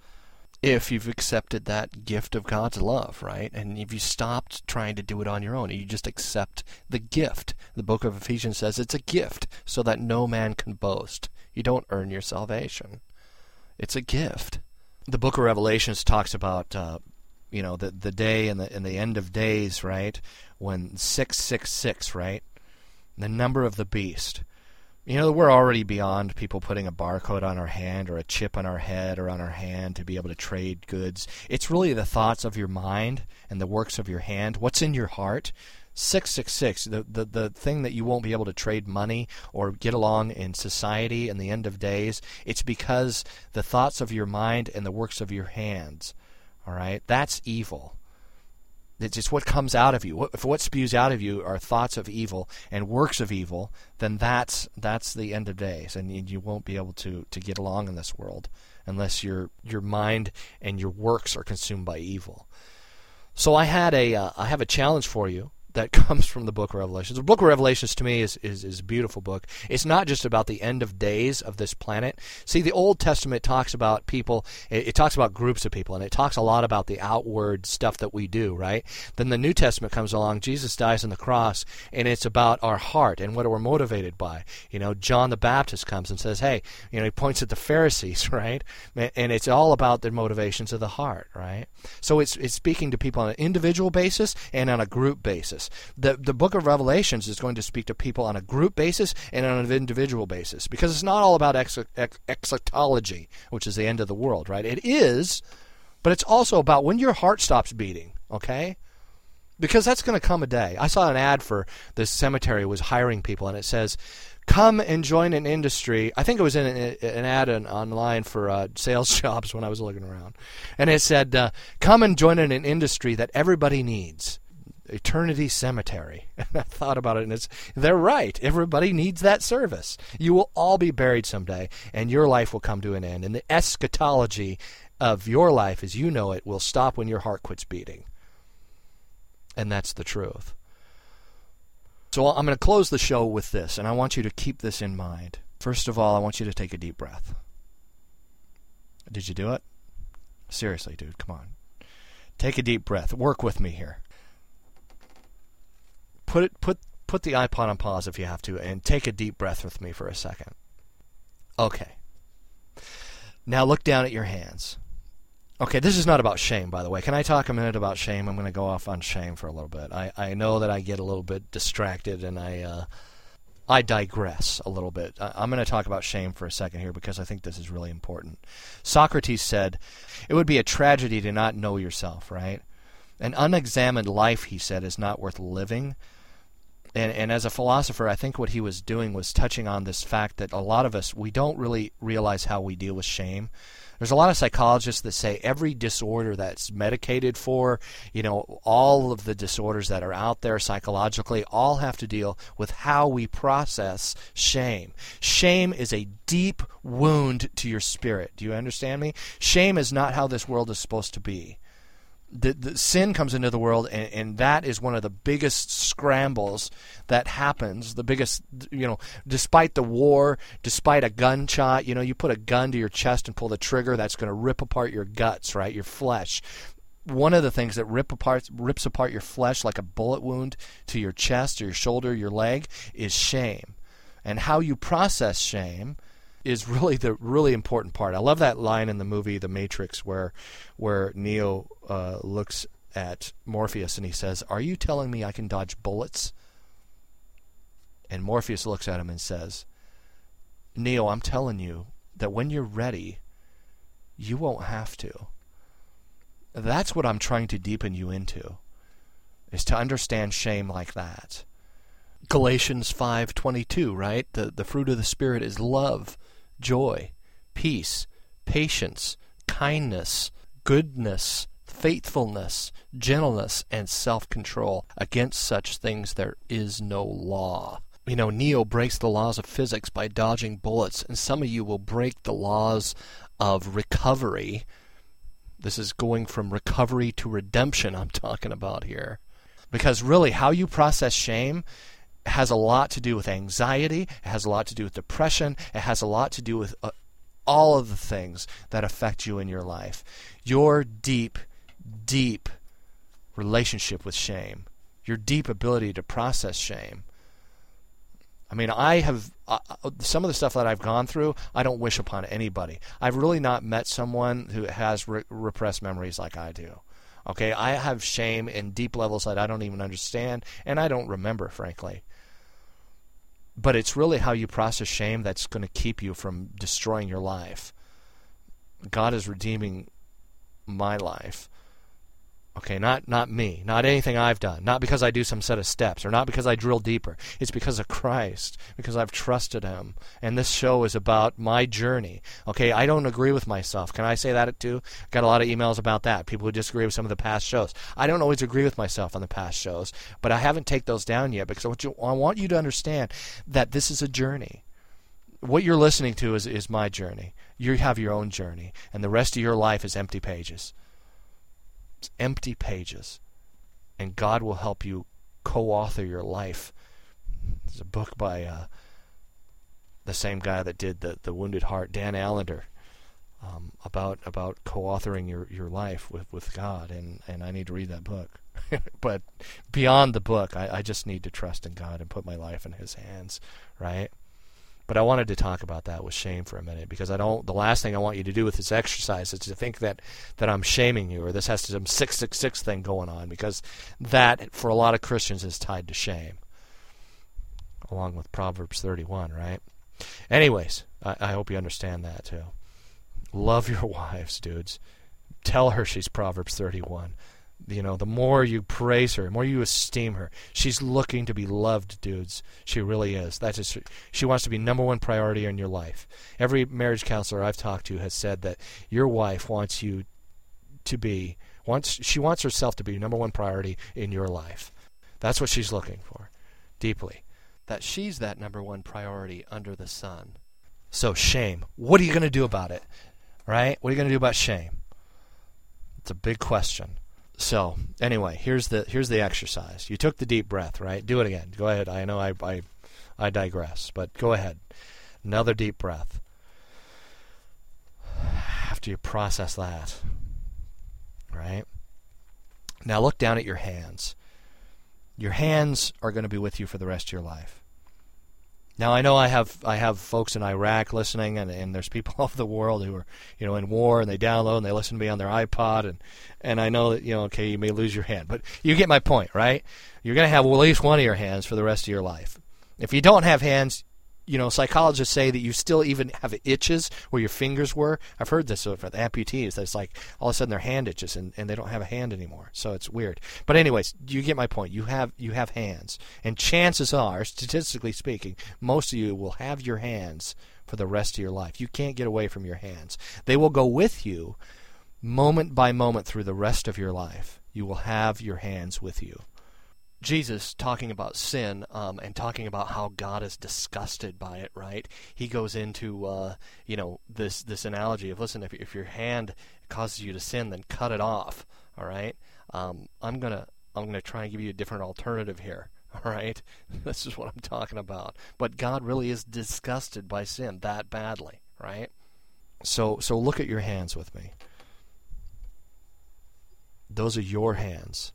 If you've accepted that gift of God's love, right? And if you stopped trying to do it on your own, you just accept the gift. The book of Ephesians says it's a gift so that no man can boast. You don't earn your salvation. It's a gift. The book of Revelations talks about uh, you know the the day and the and the end of days, right? When six six six, right? The number of the beast. You know, we're already beyond people putting a barcode on our hand or a chip on our head or on our hand to be able to trade goods. It's really the thoughts of your mind and the works of your hand. What's in your heart? 666, the, the, the thing that you won't be able to trade money or get along in society in the end of days, it's because the thoughts of your mind and the works of your hands, all right, that's evil. It's just what comes out of you. If what spews out of you are thoughts of evil and works of evil, then that's that's the end of days, and you won't be able to, to get along in this world unless your your mind and your works are consumed by evil. So I had a uh, I have a challenge for you that comes from the book of Revelations. The book of Revelations to me is, is, is a beautiful book. It's not just about the end of days of this planet. See, the Old Testament talks about people, it, it, talks about groups of people, and it talks a lot about the outward stuff that we do, right? Then the New Testament comes along, Jesus dies on the cross, and it's about our heart and what we're motivated by. You know, John the Baptist comes and says, hey, you know, he points at the Pharisees, right? And it's all about the motivations of the heart, right? So it's, it's speaking to people on an individual basis and on a group basis. The the book of Revelations is going to speak to people on a group basis and on an individual basis because it's not all about ex- ex- eschatology, which is the end of the world, right? It is, but it's also about when your heart stops beating, okay? Because that's going to come a day. I saw an ad for this cemetery was hiring people, and it says, "Come and join an industry." I think it was in an, ad in, online for uh, sales jobs when I was looking around, and it said, uh, "Come and join in an industry that everybody needs." Eternity Cemetery. And I thought about it, and it's they're right. Everybody needs that service. You will all be buried someday, and your life will come to an end. And the eschatology of your life, as you know it, will stop when your heart quits beating. And that's the truth. So I'm going to close the show with this, and I want you to keep this in mind. First of all, I want you to take a deep breath. Did you do it? Seriously, dude, come on. Take a deep breath. Work with me here put it put put the iPod on pause if you have to, and take a deep breath with me for a second. Okay. Now look down at your hands. Okay, this is not about shame, by the way. Can I talk a minute about shame? I'm going to go off on shame for a little bit. I, I know that I get a little bit distracted and I uh, I digress a little bit. I, I'm going to talk about shame for a second here because I think this is really important. Socrates said, "It would be a tragedy to not know yourself." Right? An unexamined life, he said, is not worth living and, and as a philosopher, I think what he was doing was touching on this fact that a lot of us, we don't really realize how we deal with shame. There's a lot of psychologists that say every disorder that's medicated for, you know, all of the disorders that are out there psychologically, all have to deal with how we process shame. Shame is a deep wound to your spirit. Do you understand me? Shame is not how this world is supposed to be the, the sin comes into the world, and, and that is one of the biggest scrambles that happens. The biggest, you know, despite the war, despite a gunshot, you know, you put a gun to your chest and pull the trigger, that's going to rip apart your guts, right, your flesh. One of the things that rip apart rips apart your flesh like a bullet wound to your chest or your shoulder, your leg, is shame, and how you process shame is really the really important part. I love that line in the movie The Matrix where where Neo uh, looks at Morpheus and he says, "Are you telling me I can dodge bullets?" And Morpheus looks at him and says, "Neo, I'm telling you that when you're ready, you won't have to." That's what I'm trying to deepen you into. is to understand shame like that. Galatians 5:22, right? The the fruit of the spirit is love, joy, peace, patience, kindness, goodness, faithfulness, gentleness, and self-control. Against such things there is no law. You know, Neo breaks the laws of physics by dodging bullets, and some of you will break the laws of recovery. This is going from recovery to redemption I'm talking about here. Because really, how you process shame has a lot to do with anxiety, it has a lot to do with depression, it has a lot to do with uh, all of the things that affect you in your life. Your deep, deep relationship with shame, your deep ability to process shame. I mean, I have uh, uh, some of the stuff that I've gone through. I don't wish upon anybody. I've really not met someone who has re- repressed memories like I do. Okay, I have shame in deep levels that I don't even understand, and I don't remember, frankly. But it's really how you process shame that's going to keep you from destroying your life. God is redeeming my life. Okay, not not me, not anything I've done, not because I do some set of steps, or not because I drill deeper. It's because of Christ, because I've trusted Him. And this show is about my journey. Okay, I don't agree with myself. Can I say that too? Got a lot of emails about that. People who disagree with some of the past shows. I don't always agree with myself on the past shows, but I haven't taken those down yet because I want you, I want you to understand that this is a journey. What you're listening to is is my journey. You have your own journey, and the rest of your life is empty pages empty pages, and God will help you co-author your life. There's a book by uh, the same guy that did the the Wounded Heart, Dan Allender, um, about about co-authoring your, your life with, with God, and, and I need to read that book. but beyond the book, I, I just need to trust in God and put my life in His hands, right? But I wanted to talk about that with shame for a minute because I don't. The last thing I want you to do with this exercise is to think that that I'm shaming you or this has some six six six thing going on because that for a lot of Christians is tied to shame, along with Proverbs 31, right? Anyways, I, I hope you understand that too. Love your wives, dudes. Tell her she's Proverbs 31 you know, the more you praise her, the more you esteem her, she's looking to be loved, dudes. She really is. That's just, she wants to be number one priority in your life. Every marriage counselor I've talked to has said that your wife wants you to be wants she wants herself to be number one priority in your life. That's what she's looking for, deeply. That she's that number one priority under the sun. So shame. What are you going to do about it? Right? What are you going to do about shame? It's a big question. So anyway, here's the here's the exercise. You took the deep breath, right? Do it again. Go ahead. I know I I, I digress, but go ahead. Another deep breath. After you process that, right? Now look down at your hands. Your hands are going to be with you for the rest of your life. Now I know I have I have folks in Iraq listening, and, and there's people all over the world who are you know in war, and they download and they listen to me on their iPod, and and I know that you know okay you may lose your hand, but you get my point, right? You're going to have at least one of your hands for the rest of your life. If you don't have hands, you know, psychologists say that you still even have itches where your fingers were. I've heard this the amputees. It's like all of a sudden their hand itches and, and they don't have a hand anymore. So it's weird. But anyways, you get my point. You have you have hands, and chances are, statistically speaking, most of you will have your hands for the rest of your life. You can't get away from your hands. They will go with you moment by moment through the rest of your life. You will have your hands with you. Jesus talking about sin um, and talking about how God is disgusted by it, right? He goes into uh, you know this this analogy of listen, if if your hand causes you to sin, then cut it off. All right. Um, I'm gonna I'm gonna try and give you a different alternative here. All right. This is what I'm talking about. But God really is disgusted by sin that badly, right? So so look at your hands with me. Those are your hands.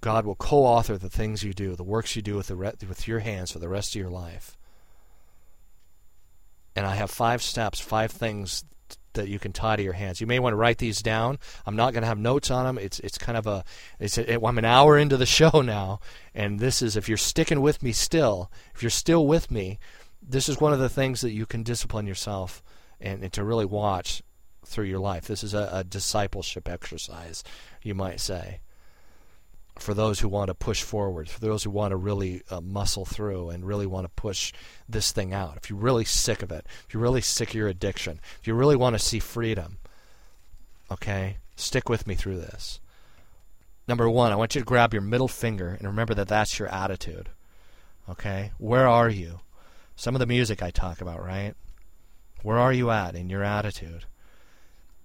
God will co-author the things you do, the works you do with the re- with your hands for the rest of your life. And I have five steps, five things that you can tie to your hands. You may want to write these down. I'm not going to have notes on them. It's it's kind of a it's a, it, I'm an hour into the show now, and this is if you're sticking with me still, if you're still with me, this is one of the things that you can discipline yourself and, and to really watch through your life. This is a, a discipleship exercise, you might say. For those who want to push forward, for those who want to really uh, muscle through and really want to push this thing out. If you're really sick of it, if you're really sick of your addiction, if you really want to see freedom, okay, stick with me through this. Number one, I want you to grab your middle finger and remember that that's your attitude. Okay? Where are you? Some of the music I talk about, right? Where are you at in your attitude?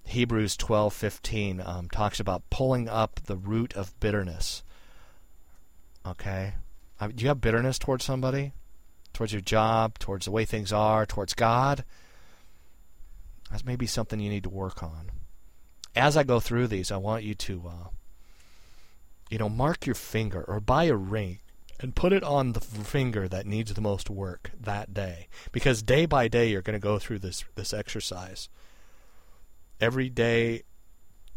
Hebrews 12:15 um, talks about pulling up the root of bitterness. Okay, uh, do you have bitterness towards somebody, towards your job, towards the way things are, towards God? That's maybe something you need to work on. As I go through these, I want you to, uh, you know, mark your finger or buy a ring and put it on the finger that needs the most work that day. Because day by day, you're going to go through this this exercise. Every day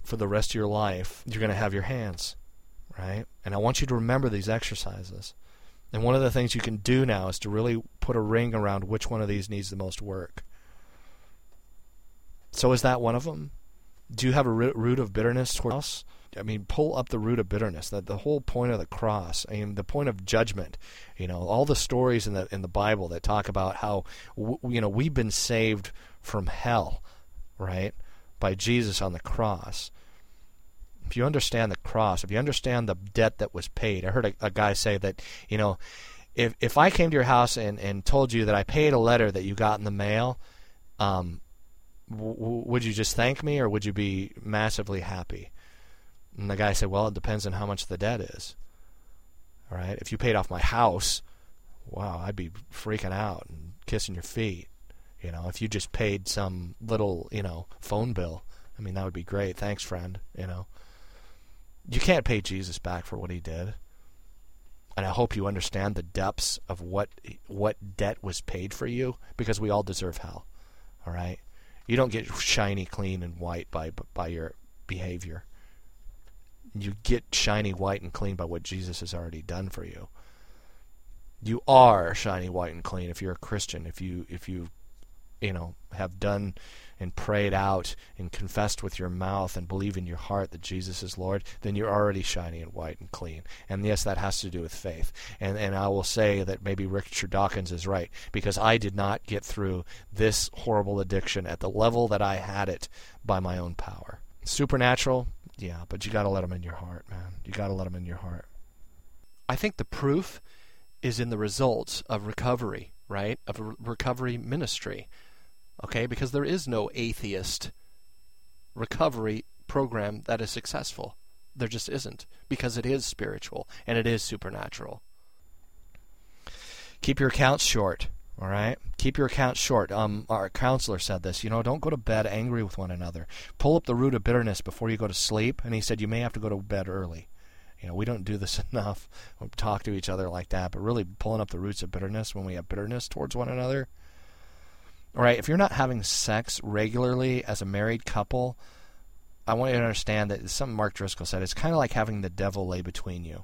for the rest of your life, you're going to have your hands, right? And I want you to remember these exercises. And one of the things you can do now is to really put a ring around which one of these needs the most work. So is that one of them? Do you have a root of bitterness towards us? I mean, pull up the root of bitterness. That the whole point of the cross, I mean, the point of judgment. You know, all the stories in the in the Bible that talk about how w- you know we've been saved from hell, right, by Jesus on the cross. If you understand the cross, if you understand the debt that was paid, I heard a, a guy say that you know, if if I came to your house and and told you that I paid a letter that you got in the mail, um, w- would you just thank me or would you be massively happy? And the guy said, Well, it depends on how much the debt is. All right. If you paid off my house, wow, I'd be freaking out and kissing your feet. You know, if you just paid some little, you know, phone bill, I mean, that would be great. Thanks, friend. You know, you can't pay Jesus back for what he did. And I hope you understand the depths of what what debt was paid for you, because we all deserve hell. All right, you don't get shiny, clean, and white by by your behavior you get shiny white and clean by what Jesus has already done for you. You are shiny white and clean if you're a Christian. If you if you you know have done and prayed out and confessed with your mouth and believe in your heart that Jesus is Lord, then you're already shiny and white and clean. And yes, that has to do with faith. And and I will say that maybe Richard Dawkins is right because I did not get through this horrible addiction at the level that I had it by my own power. Supernatural, yeah, but you got to let them in your heart, man. You got to let them in your heart. I think the proof is in the results of recovery, right? Of a recovery ministry. Okay? Because there is no atheist recovery program that is successful. There just isn't because it is spiritual and it is supernatural. Keep your accounts short. All right, keep your accounts short. Um, our counselor said this. You know, don't go to bed angry with one another. Pull up the root of bitterness before you go to sleep. And he said you may have to go to bed early. You know, we don't do this enough. We talk to each other like that, but really pulling up the roots of bitterness when we have bitterness towards one another. All right, if you're not having sex regularly as a married couple, I want you to understand that something Mark Driscoll said. It's kind of like having the devil lay between you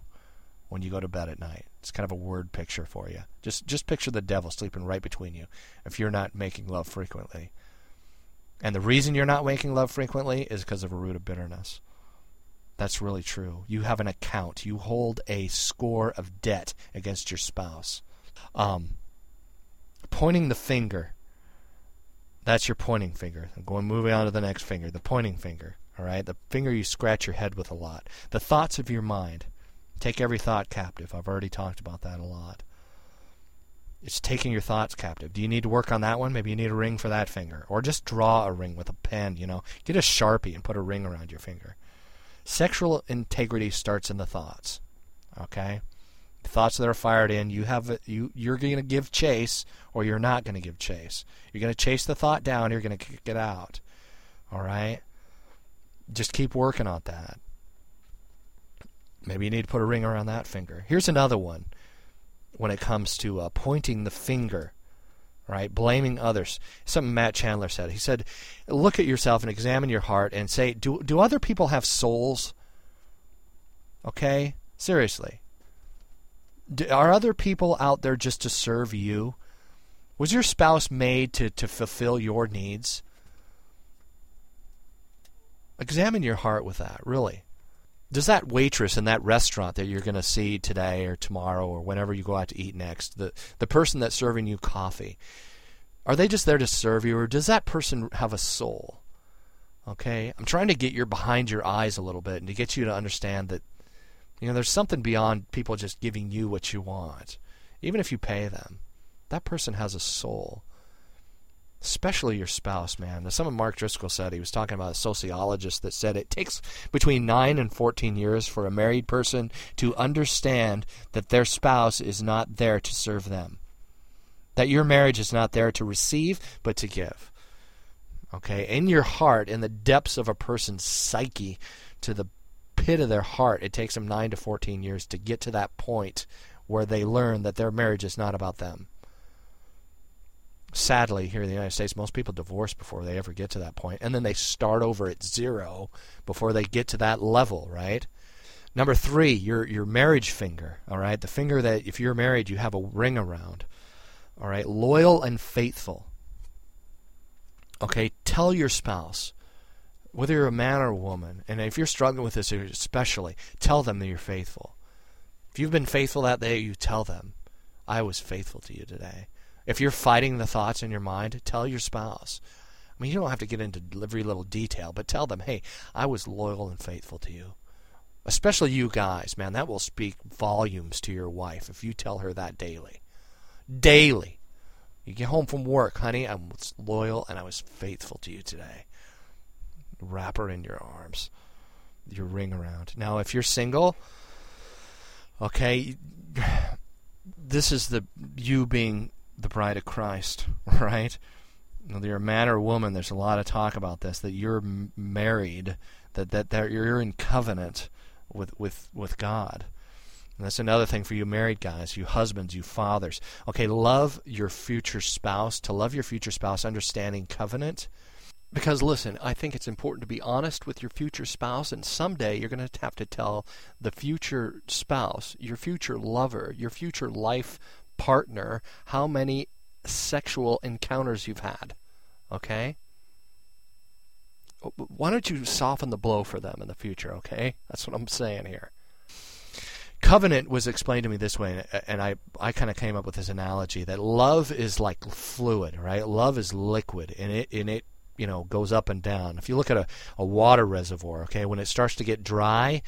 when you go to bed at night. It's kind of a word picture for you. Just just picture the devil sleeping right between you if you're not making love frequently. And the reason you're not making love frequently is because of a root of bitterness. That's really true. You have an account. You hold a score of debt against your spouse. Um, pointing the finger. That's your pointing finger. I'm going moving on to the next finger. The pointing finger. All right, the finger you scratch your head with a lot. The thoughts of your mind. Take every thought captive. I've already talked about that a lot. It's taking your thoughts captive. Do you need to work on that one? Maybe you need a ring for that finger. Or just draw a ring with a pen, you know. Get a Sharpie and put a ring around your finger. Sexual integrity starts in the thoughts. Okay? Thoughts that are fired in, you have you you're going to give chase or you're not going to give chase. You're going to chase the thought down, you're going to kick it out. All right? Just keep working on that. Maybe you need to put a ring around that finger. Here's another one when it comes to uh, pointing the finger, right? Blaming others. Something Matt Chandler said. He said, look at yourself and examine your heart and say, do, do other people have souls? Okay? Seriously. Are other people out there just to serve you? Was your spouse made to, to fulfill your needs? Examine your heart with that, really. does that waitress in that restaurant that you're going to see today or tomorrow or whenever you go out to eat next, the the person that's serving you coffee, are they just there to serve you or does that person have a soul? Okay? I'm trying to get your behind your eyes a little bit and to get you to understand that you know there's something beyond people just giving you what you want. Even if you pay them. That person has a soul especially your spouse, man. Some of Mark Driscoll said he was talking about a sociologist that said it takes between 9 and 14 years for a married person to understand that their spouse is not there to serve them. That your marriage is not there to receive, but to give. Okay? In your heart, in the depths of a person's psyche, to the pit of their heart, it takes them 9 to 14 years to get to that point where they learn that their marriage is not about them sadly, here in the United States, most people divorce before they ever get to that point, and then they start over at zero before they get to that level, right? Number three, your your marriage finger, all right, the finger that if you're married, you have a ring around, all right, loyal and faithful. Okay, tell your spouse, whether you're a man or a woman, and if you're struggling with this especially, tell them that you're faithful. If you've been faithful that day, you tell them, I was faithful to you today. If you're fighting the thoughts in your mind, tell your spouse. I mean, you don't have to get into every little detail, but tell them, hey, I was loyal and faithful to you. Especially you guys, man, that will speak volumes to your wife if you tell her that daily. Daily. You get home from work, honey, I was loyal and I was faithful to you today. Wrap her in your arms, your ring around. Now, if you're single, okay, this is the you being the bride of Christ, right? Whether you're a man or a woman, there's a lot of talk about this. That you're married, that that that you're in covenant with with with God. And that's another thing for you married guys, you husbands, you fathers. Okay, love your future spouse. To love your future spouse, understanding covenant. Because listen, I think it's important to be honest with your future spouse, and someday you're going to have to tell the future spouse, your future lover, your future life partner how many sexual encounters you've had. Okay? Why don't you soften the blow for them in the future, okay? That's what I'm saying here. Covenant was explained to me this way, and I, I kind of came up with this analogy that love is like fluid, right? Love is liquid, and it, and it you know, goes up and down. If you look at a, a water reservoir, okay, when it starts to get dry,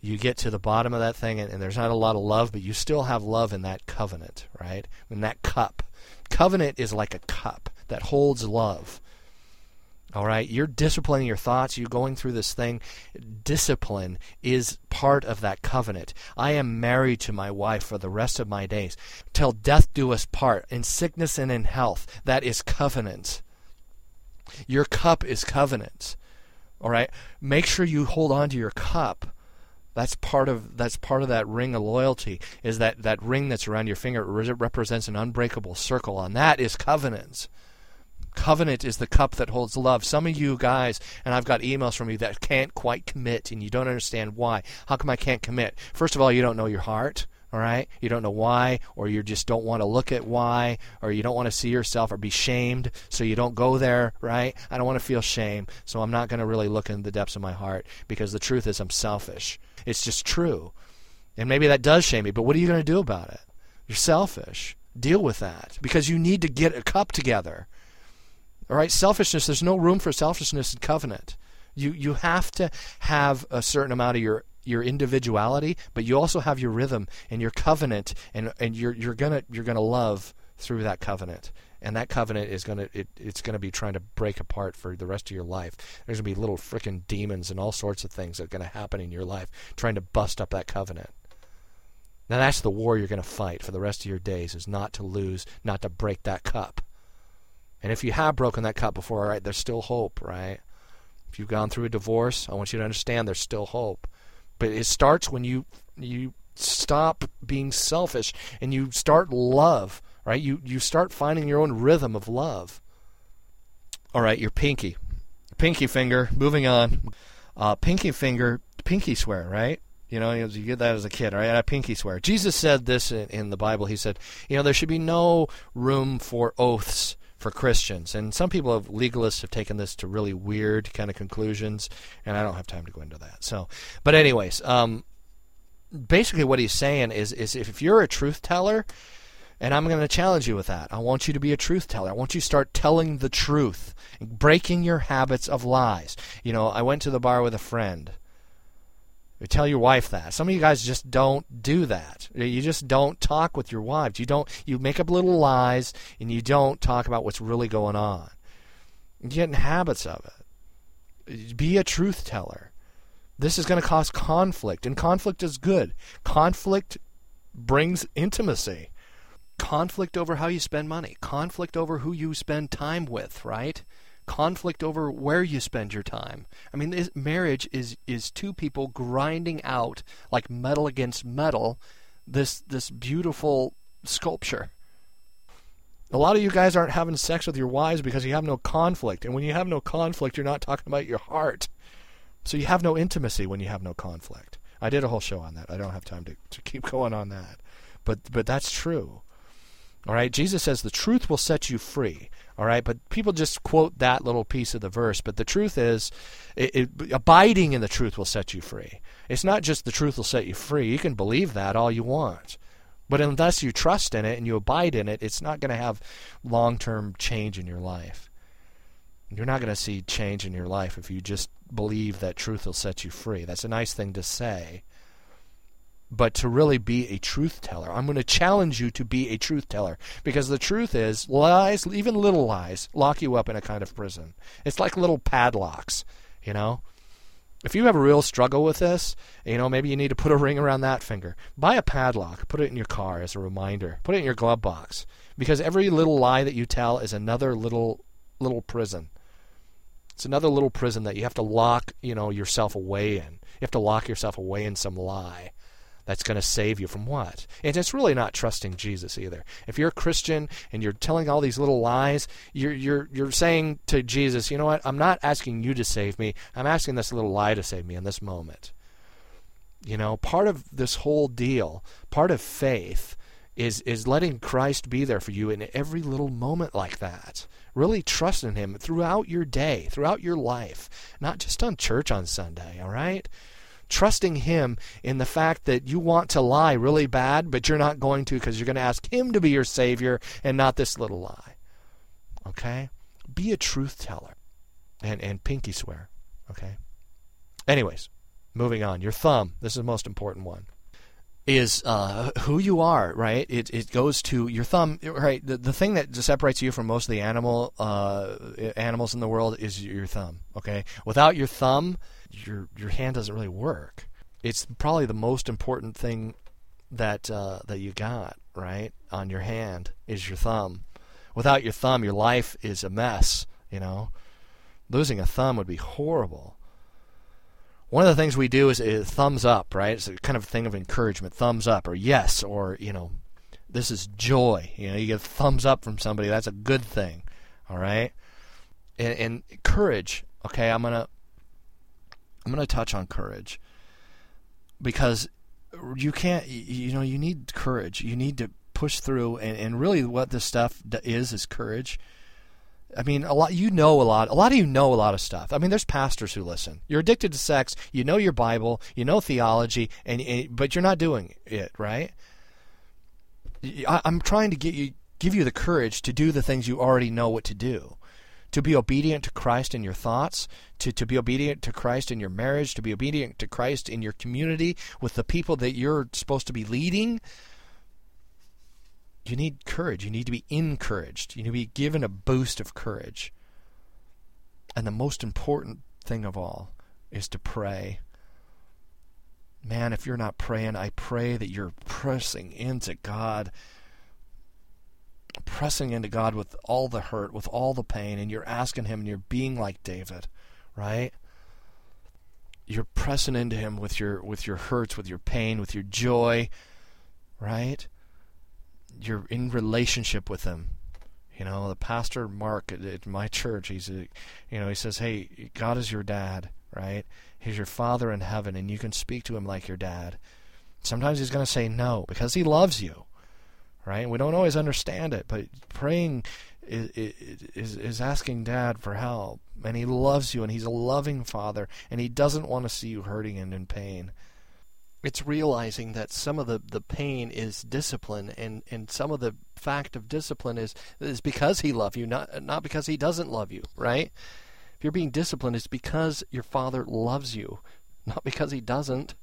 you get to the bottom of that thing and, and, there's not a lot of love, but you still have love in that covenant, right? In that cup. Covenant is like a cup that holds love. All right, you're disciplining your thoughts, you're going through this thing. Discipline is part of that covenant. I am married to my wife for the rest of my days. Till death do us part, in sickness and in health. That is covenant. Your cup is covenant. All right, make sure you hold on to your cup that's part of that's part of that ring of loyalty. Is that that ring that's around your finger represents an unbreakable circle, and that is covenants. Covenant is the cup that holds love. Some of you guys, and I've got emails from you that can't quite commit, and you don't understand why. How come I can't commit? First of all, you don't know your heart. All right? You don't know why, or you just don't want to look at why, or you don't want to see yourself or be shamed, so you don't go there, right? I don't want to feel shame, so I'm not going to really look in the depths of my heart because the truth is I'm selfish. It's just true. And maybe that does shame me, but what are you going to do about it? You're selfish. Deal with that because you need to get a cup together. All right, selfishness, there's no room for selfishness in covenant. You you have to have a certain amount of your your individuality, but you also have your rhythm and your covenant and and you're you're to you're to love through that covenant. And that covenant is to it, it's to be trying to break apart for the rest of your life. There's to be little freaking demons and all sorts of things that are to happen in your life trying to bust up that covenant. Now that's the war you're to fight for the rest of your days is not to lose not to break that cup. And if you have broken that cup before all right there's still hope right? If you've gone through a divorce i want you to understand there's still hope but it starts when you you stop being selfish and you start love right? You you start finding your own rhythm of love. All right, your pinky, pinky finger. Moving on, uh, pinky finger, pinky swear, right? You know, you get that as a kid, right? A pinky swear. Jesus said this in, in the Bible. He said, you know, there should be no room for oaths for Christians. And some people have legalists have taken this to really weird kind of conclusions, and I don't have time to go into that. So, but anyways, um, basically what he's saying is is if you're a truth teller, and I'm going to challenge you with that. I want you to be a truth teller. I want you to start telling the truth, breaking your habits of lies. You know, I went to the bar with a friend. Tell your wife that. Some of you guys just don't do that. You just don't talk with your wives. You don't. You make up little lies and you don't talk about what's really going on. You get in habits of it. Be a truth teller. This is going to cause conflict, and conflict is good. Conflict brings intimacy. Conflict over how you spend money. Conflict over who you spend time with. Right conflict over where you spend your time. I mean, this, marriage is is two people grinding out like metal against metal this this beautiful sculpture. A lot of you guys aren't having sex with your wives because you have no conflict, and when you have no conflict, you're not talking about your heart. So you have no intimacy when you have no conflict. I did a whole show on that. I don't have time to, to keep going on that. But but that's true. All right, Jesus says the truth will set you free. All right, but people just quote that little piece of the verse. But the truth is, it, it, abiding in the truth will set you free. It's not just the truth will set you free. You can believe that all you want. But unless you trust in it and you abide in it, it's not going to have long term change in your life. You're not going to see change in your life if you just believe that truth will set you free. That's a nice thing to say but to really be a truth teller. I'm going to challenge you to be a truth teller because the truth is lies, even little lies, lock you up in a kind of prison. It's like little padlocks, you know? If you have a real struggle with this, you know, maybe you need to put a ring around that finger. Buy a padlock, put it in your car as a reminder. Put it in your glove box because every little lie that you tell is another little little prison. It's another little prison that you have to lock, you know, yourself away in. You have to lock yourself away in some lie that's going to save you from what? And it's really not trusting Jesus either. If you're a Christian and you're telling all these little lies, you're you're you're saying to Jesus, you know what? I'm not asking you to save me. I'm asking this little lie to save me in this moment. You know, part of this whole deal, part of faith is is letting Christ be there for you in every little moment like that. Really trust in him throughout your day, throughout your life, not just on church on Sunday, all right? Trusting Him in the fact that you want to lie really bad, but you're not going to because you're going to ask Him to be your Savior and not this little lie. Okay? Be a truth teller and, and pinky swear. Okay? Anyways, moving on. Your thumb, this is the most important one is uh, who you are, right? It it goes to your thumb, right? The the thing that separates you from most of the animal uh, animals in the world is your thumb. Okay, without your thumb, your your hand doesn't really work. It's probably the most important thing that uh, that you got right on your hand is your thumb. Without your thumb, your life is a mess. You know, losing a thumb would be horrible. One of the things we do is, is thumbs up, right? It's a kind of thing of encouragement, thumbs up or yes or you know, this is joy. You know, you get thumbs up from somebody. That's a good thing. All right, and, and courage. Okay, I'm gonna I'm going to touch on courage because you can't, you know, you need courage. You need to push through, and, and really what this stuff is is courage. I mean, a lot. You know a lot. A lot of you know a lot of stuff. I mean, there's pastors who listen. You're addicted to sex. You know your Bible. You know theology, and, and but you're not doing it right. I, I'm trying to get you, give you the courage to do the things you already know what to do to be obedient to Christ in your thoughts, to, to be obedient to Christ in your marriage, to be obedient to Christ in your community with the people that you're supposed to be leading. You need courage. You need to be encouraged. You need to be given a boost of courage. And the most important thing of all is to pray. Man, if you're not praying, I pray that you're pressing into God pressing into God with all the hurt, with all the pain, and you're asking Him and you're being like David, right? You're pressing into Him with your with your hurts, with your pain, with your joy, right? You're in relationship with Him. You know, the pastor Mark at, my church, he's a, you know, he says, "Hey, God is your dad, right? He's your father in heaven, and you can speak to him like your dad." Sometimes he's going to say no because he loves you right? We don't always understand it, but praying is, is is asking dad for help and he loves you and he's a loving father and he doesn't want to see you hurting and in pain. It's realizing that some of the, the pain is discipline and, and some of the fact of discipline is is because he loves you not not because he doesn't love you right? If you're being disciplined it's because your father loves you not because he doesn't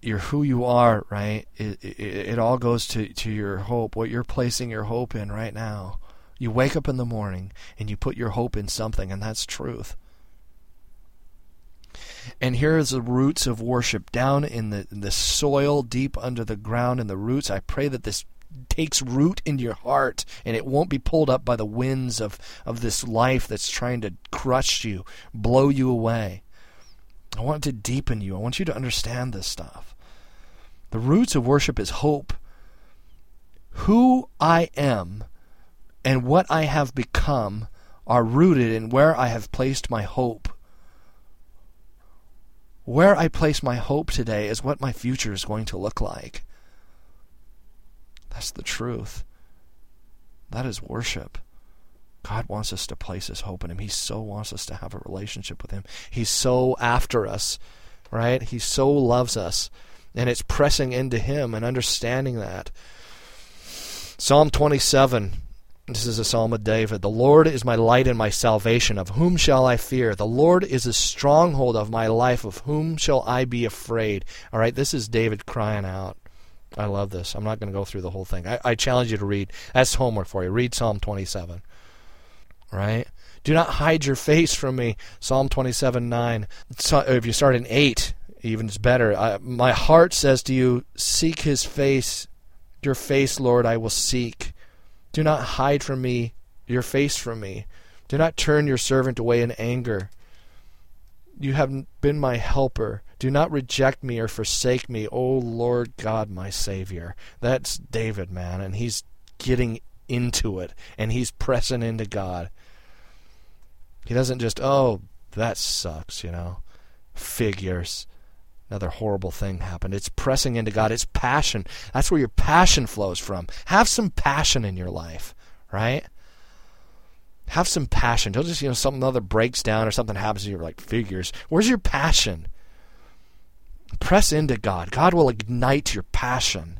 you're who you are, right? It, it, it all goes to, to your hope, what you're placing your hope in right now. You wake up in the morning and you put your hope in something, and that's truth. And here is the roots of worship down in the in the soil, deep under the ground, in the roots. I pray that this takes root in your heart and it won't be pulled up by the winds of, of this life that's trying to crush you, blow you away. I want to deepen you. I want you to understand this stuff. The roots of worship is hope. Who I am and what I have become are rooted in where I have placed my hope. Where I place my hope today is what my future is going to look like. That's the truth. That is worship. God wants us to place his hope in him. He so wants us to have a relationship with him. He's so after us, right? He so loves us. And it's pressing into him and understanding that. Psalm 27. This is a psalm of David. The Lord is my light and my salvation. Of whom shall I fear? The Lord is a stronghold of my life. Of whom shall I be afraid? All right, this is David crying out. I love this. I'm not going to go through the whole thing. I, I challenge you to read. That's homework for you. Read Psalm 27 right? Do not hide your face from me. Psalm 27 9. So if you start in 8, even it's better. I, my heart says to you, Seek his face. Your face, Lord, I will seek. Do not hide from me your face from me. Do not turn your servant away in anger. You have been my helper. Do not reject me or forsake me, O Lord God, my Savior. That's David, man, and he's getting into it and he's pressing into God. He doesn't just, oh, that sucks, you know. Figures. Another horrible thing happened. It's pressing into God. It's passion. That's where your passion flows from. Have some passion in your life, right? Have some passion. Don't just, you know, something other breaks down or something happens to you, like figures. Where's your passion? Press into God. God will ignite your passion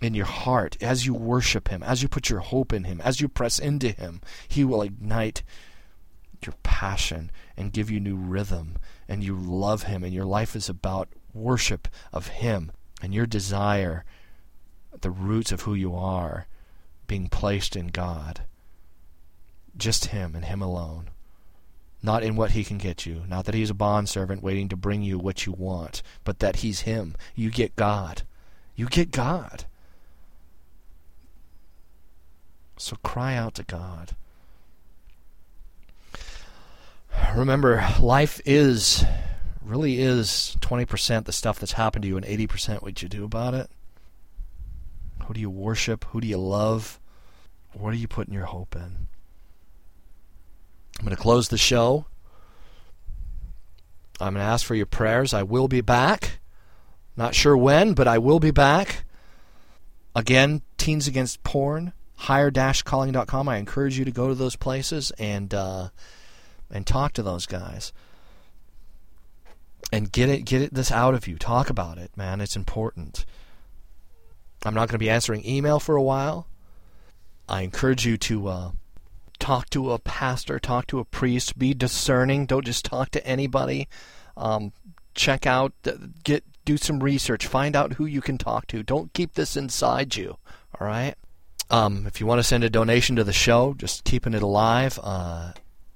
in your heart as you worship Him, as you put your hope in Him, as you press into Him. He will ignite your passion and give you new rhythm, and you love Him, and your life is about worship of Him and your desire, the roots of who you are, being placed in God. Just Him and Him alone. Not in what He can get you. Not that He's a bondservant waiting to bring you what you want, but that He's Him. You get God. You get God. So cry out to God. Remember, life is, really is 20% the stuff that's happened to you and 80% what you do about it. Who do you worship? Who do you love? What are you putting your hope in? I'm going to close the show. I'm going to ask for your prayers. I will be back. Not sure when, but I will be back. Again, Teens Against Porn, higher-calling.com. I encourage you to go to those places and uh, and talk to those guys and get it get it this out of you. Talk about it, man. It's important. I'm not going to be answering email for a while. I encourage you to uh, talk to a pastor, talk to a priest, be discerning. Don't just talk to anybody. Um, check out, get do some research, find out who you can talk to. Don't keep this inside you. All right. Um, if you want to send a donation to the show, just keeping it alive. Uh,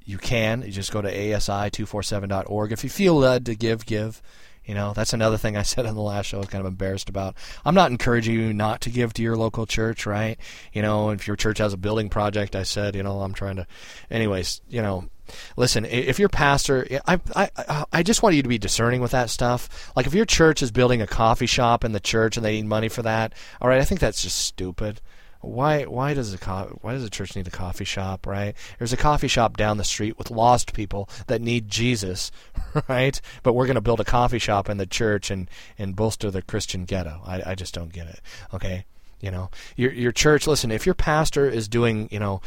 you can. You just go to asi247.org. If you feel led to give, give. You know, that's another thing I said on the last show I was kind of embarrassed about. I'm not encouraging you not to give to your local church, right? You know, if your church has a building project, I said, you know, I'm trying to. Anyways, you know, listen, if your pastor, I, I, I just want you to be discerning with that stuff. Like if your church is building a coffee shop in the church and they need money for that, all right, I think that's just stupid why why does a co- why does a church need a coffee shop right there's a coffee shop down the street with lost people that need jesus right but we're going to build a coffee shop in the church and and bolster the christian ghetto i, I just don't get it okay You know, your your church. Listen, if your pastor is doing, you know,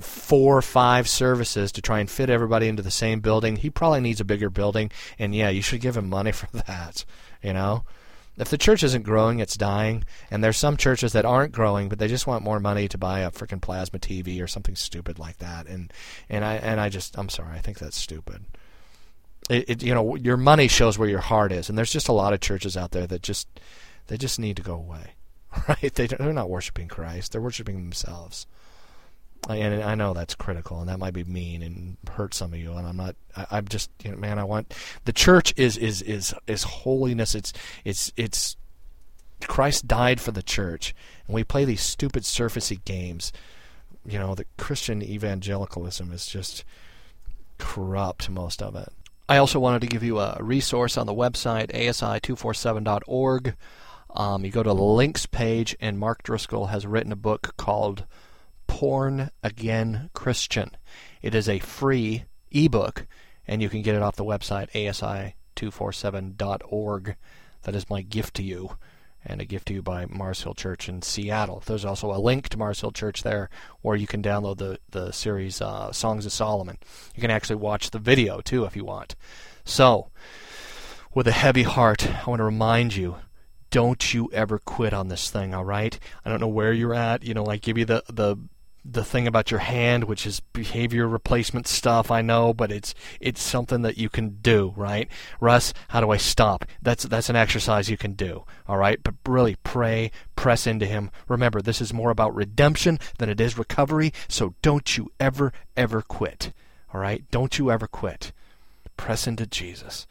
four or five services to try and fit everybody into the same building, he probably needs a bigger building. And yeah, you should give him money for that. You know, if the church isn't growing, it's dying. And there's some churches that aren't growing, but they just want more money to buy a freaking plasma TV or something stupid like that. And and I and I just I'm sorry, I think that's stupid. It, it you know your money shows where your heart is, and there's just a lot of churches out there that just they just need to go away, right? They they're not worshiping Christ; they're worshiping themselves. And I know that's critical, and that might be mean and hurt some of you. And I'm not. I, I'm just, you know, man. I want the church is is is is holiness. It's it's it's Christ died for the church, and we play these stupid surfacey games. You know, the Christian evangelicalism is just corrupt, most of it. I also wanted to give you a resource on the website, asi247.org. Um, you go to the links page, and Mark Driscoll has written a book called Porn Again Christian. It is a free ebook, and you can get it off the website, asi247.org. That is my gift to you, and a gift to you by Mars Hill Church in Seattle. There's also a link to Mars Hill Church there, where you can download the, the series uh, Songs of Solomon. You can actually watch the video, too, if you want. So, with a heavy heart, I want to remind you don't you ever quit on this thing, all right? I don't know where you're at. You know, I give you the, the the thing about your hand, which is behavior replacement stuff. I know, but it's it's something that you can do, right? Russ, how do I stop? That's that's an exercise you can do, all right? But really pray, press into Him. Remember, this is more about redemption than it is recovery. So don't you ever ever quit, all right? Don't you ever quit. Press into Jesus.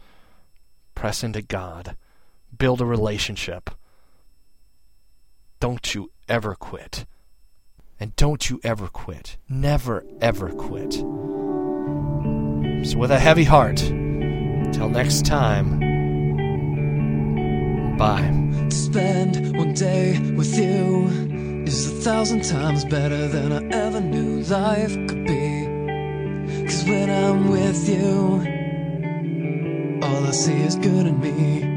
Press into God. Build a relationship. Don't you ever quit. And don't you ever quit. Never, ever quit. So, with a heavy heart, till next time, bye. To spend one day with you is a thousand times better than I ever knew life could be. Cause when I'm with you, all I see is good in me.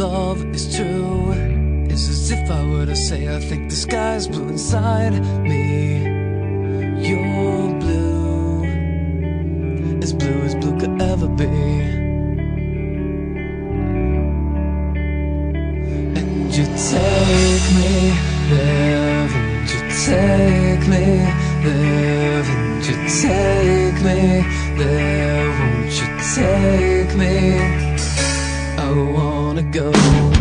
Love is true is as if I were to say I think the sky's blue inside me. You're blue as blue as blue could ever be. And you take me there, and you take me there, and you take me there, won't you take me? I wanna go.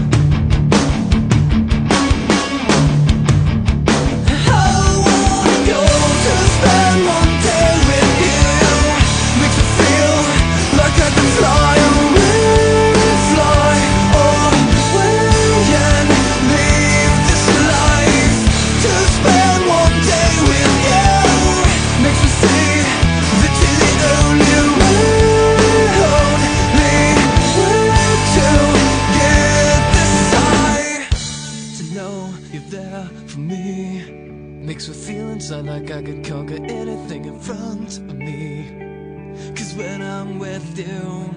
Front of me. Cause when I'm with you.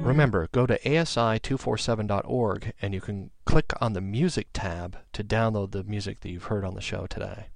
Remember, go to asi247.org and you can click on the music tab to download the music that you've heard on the show today.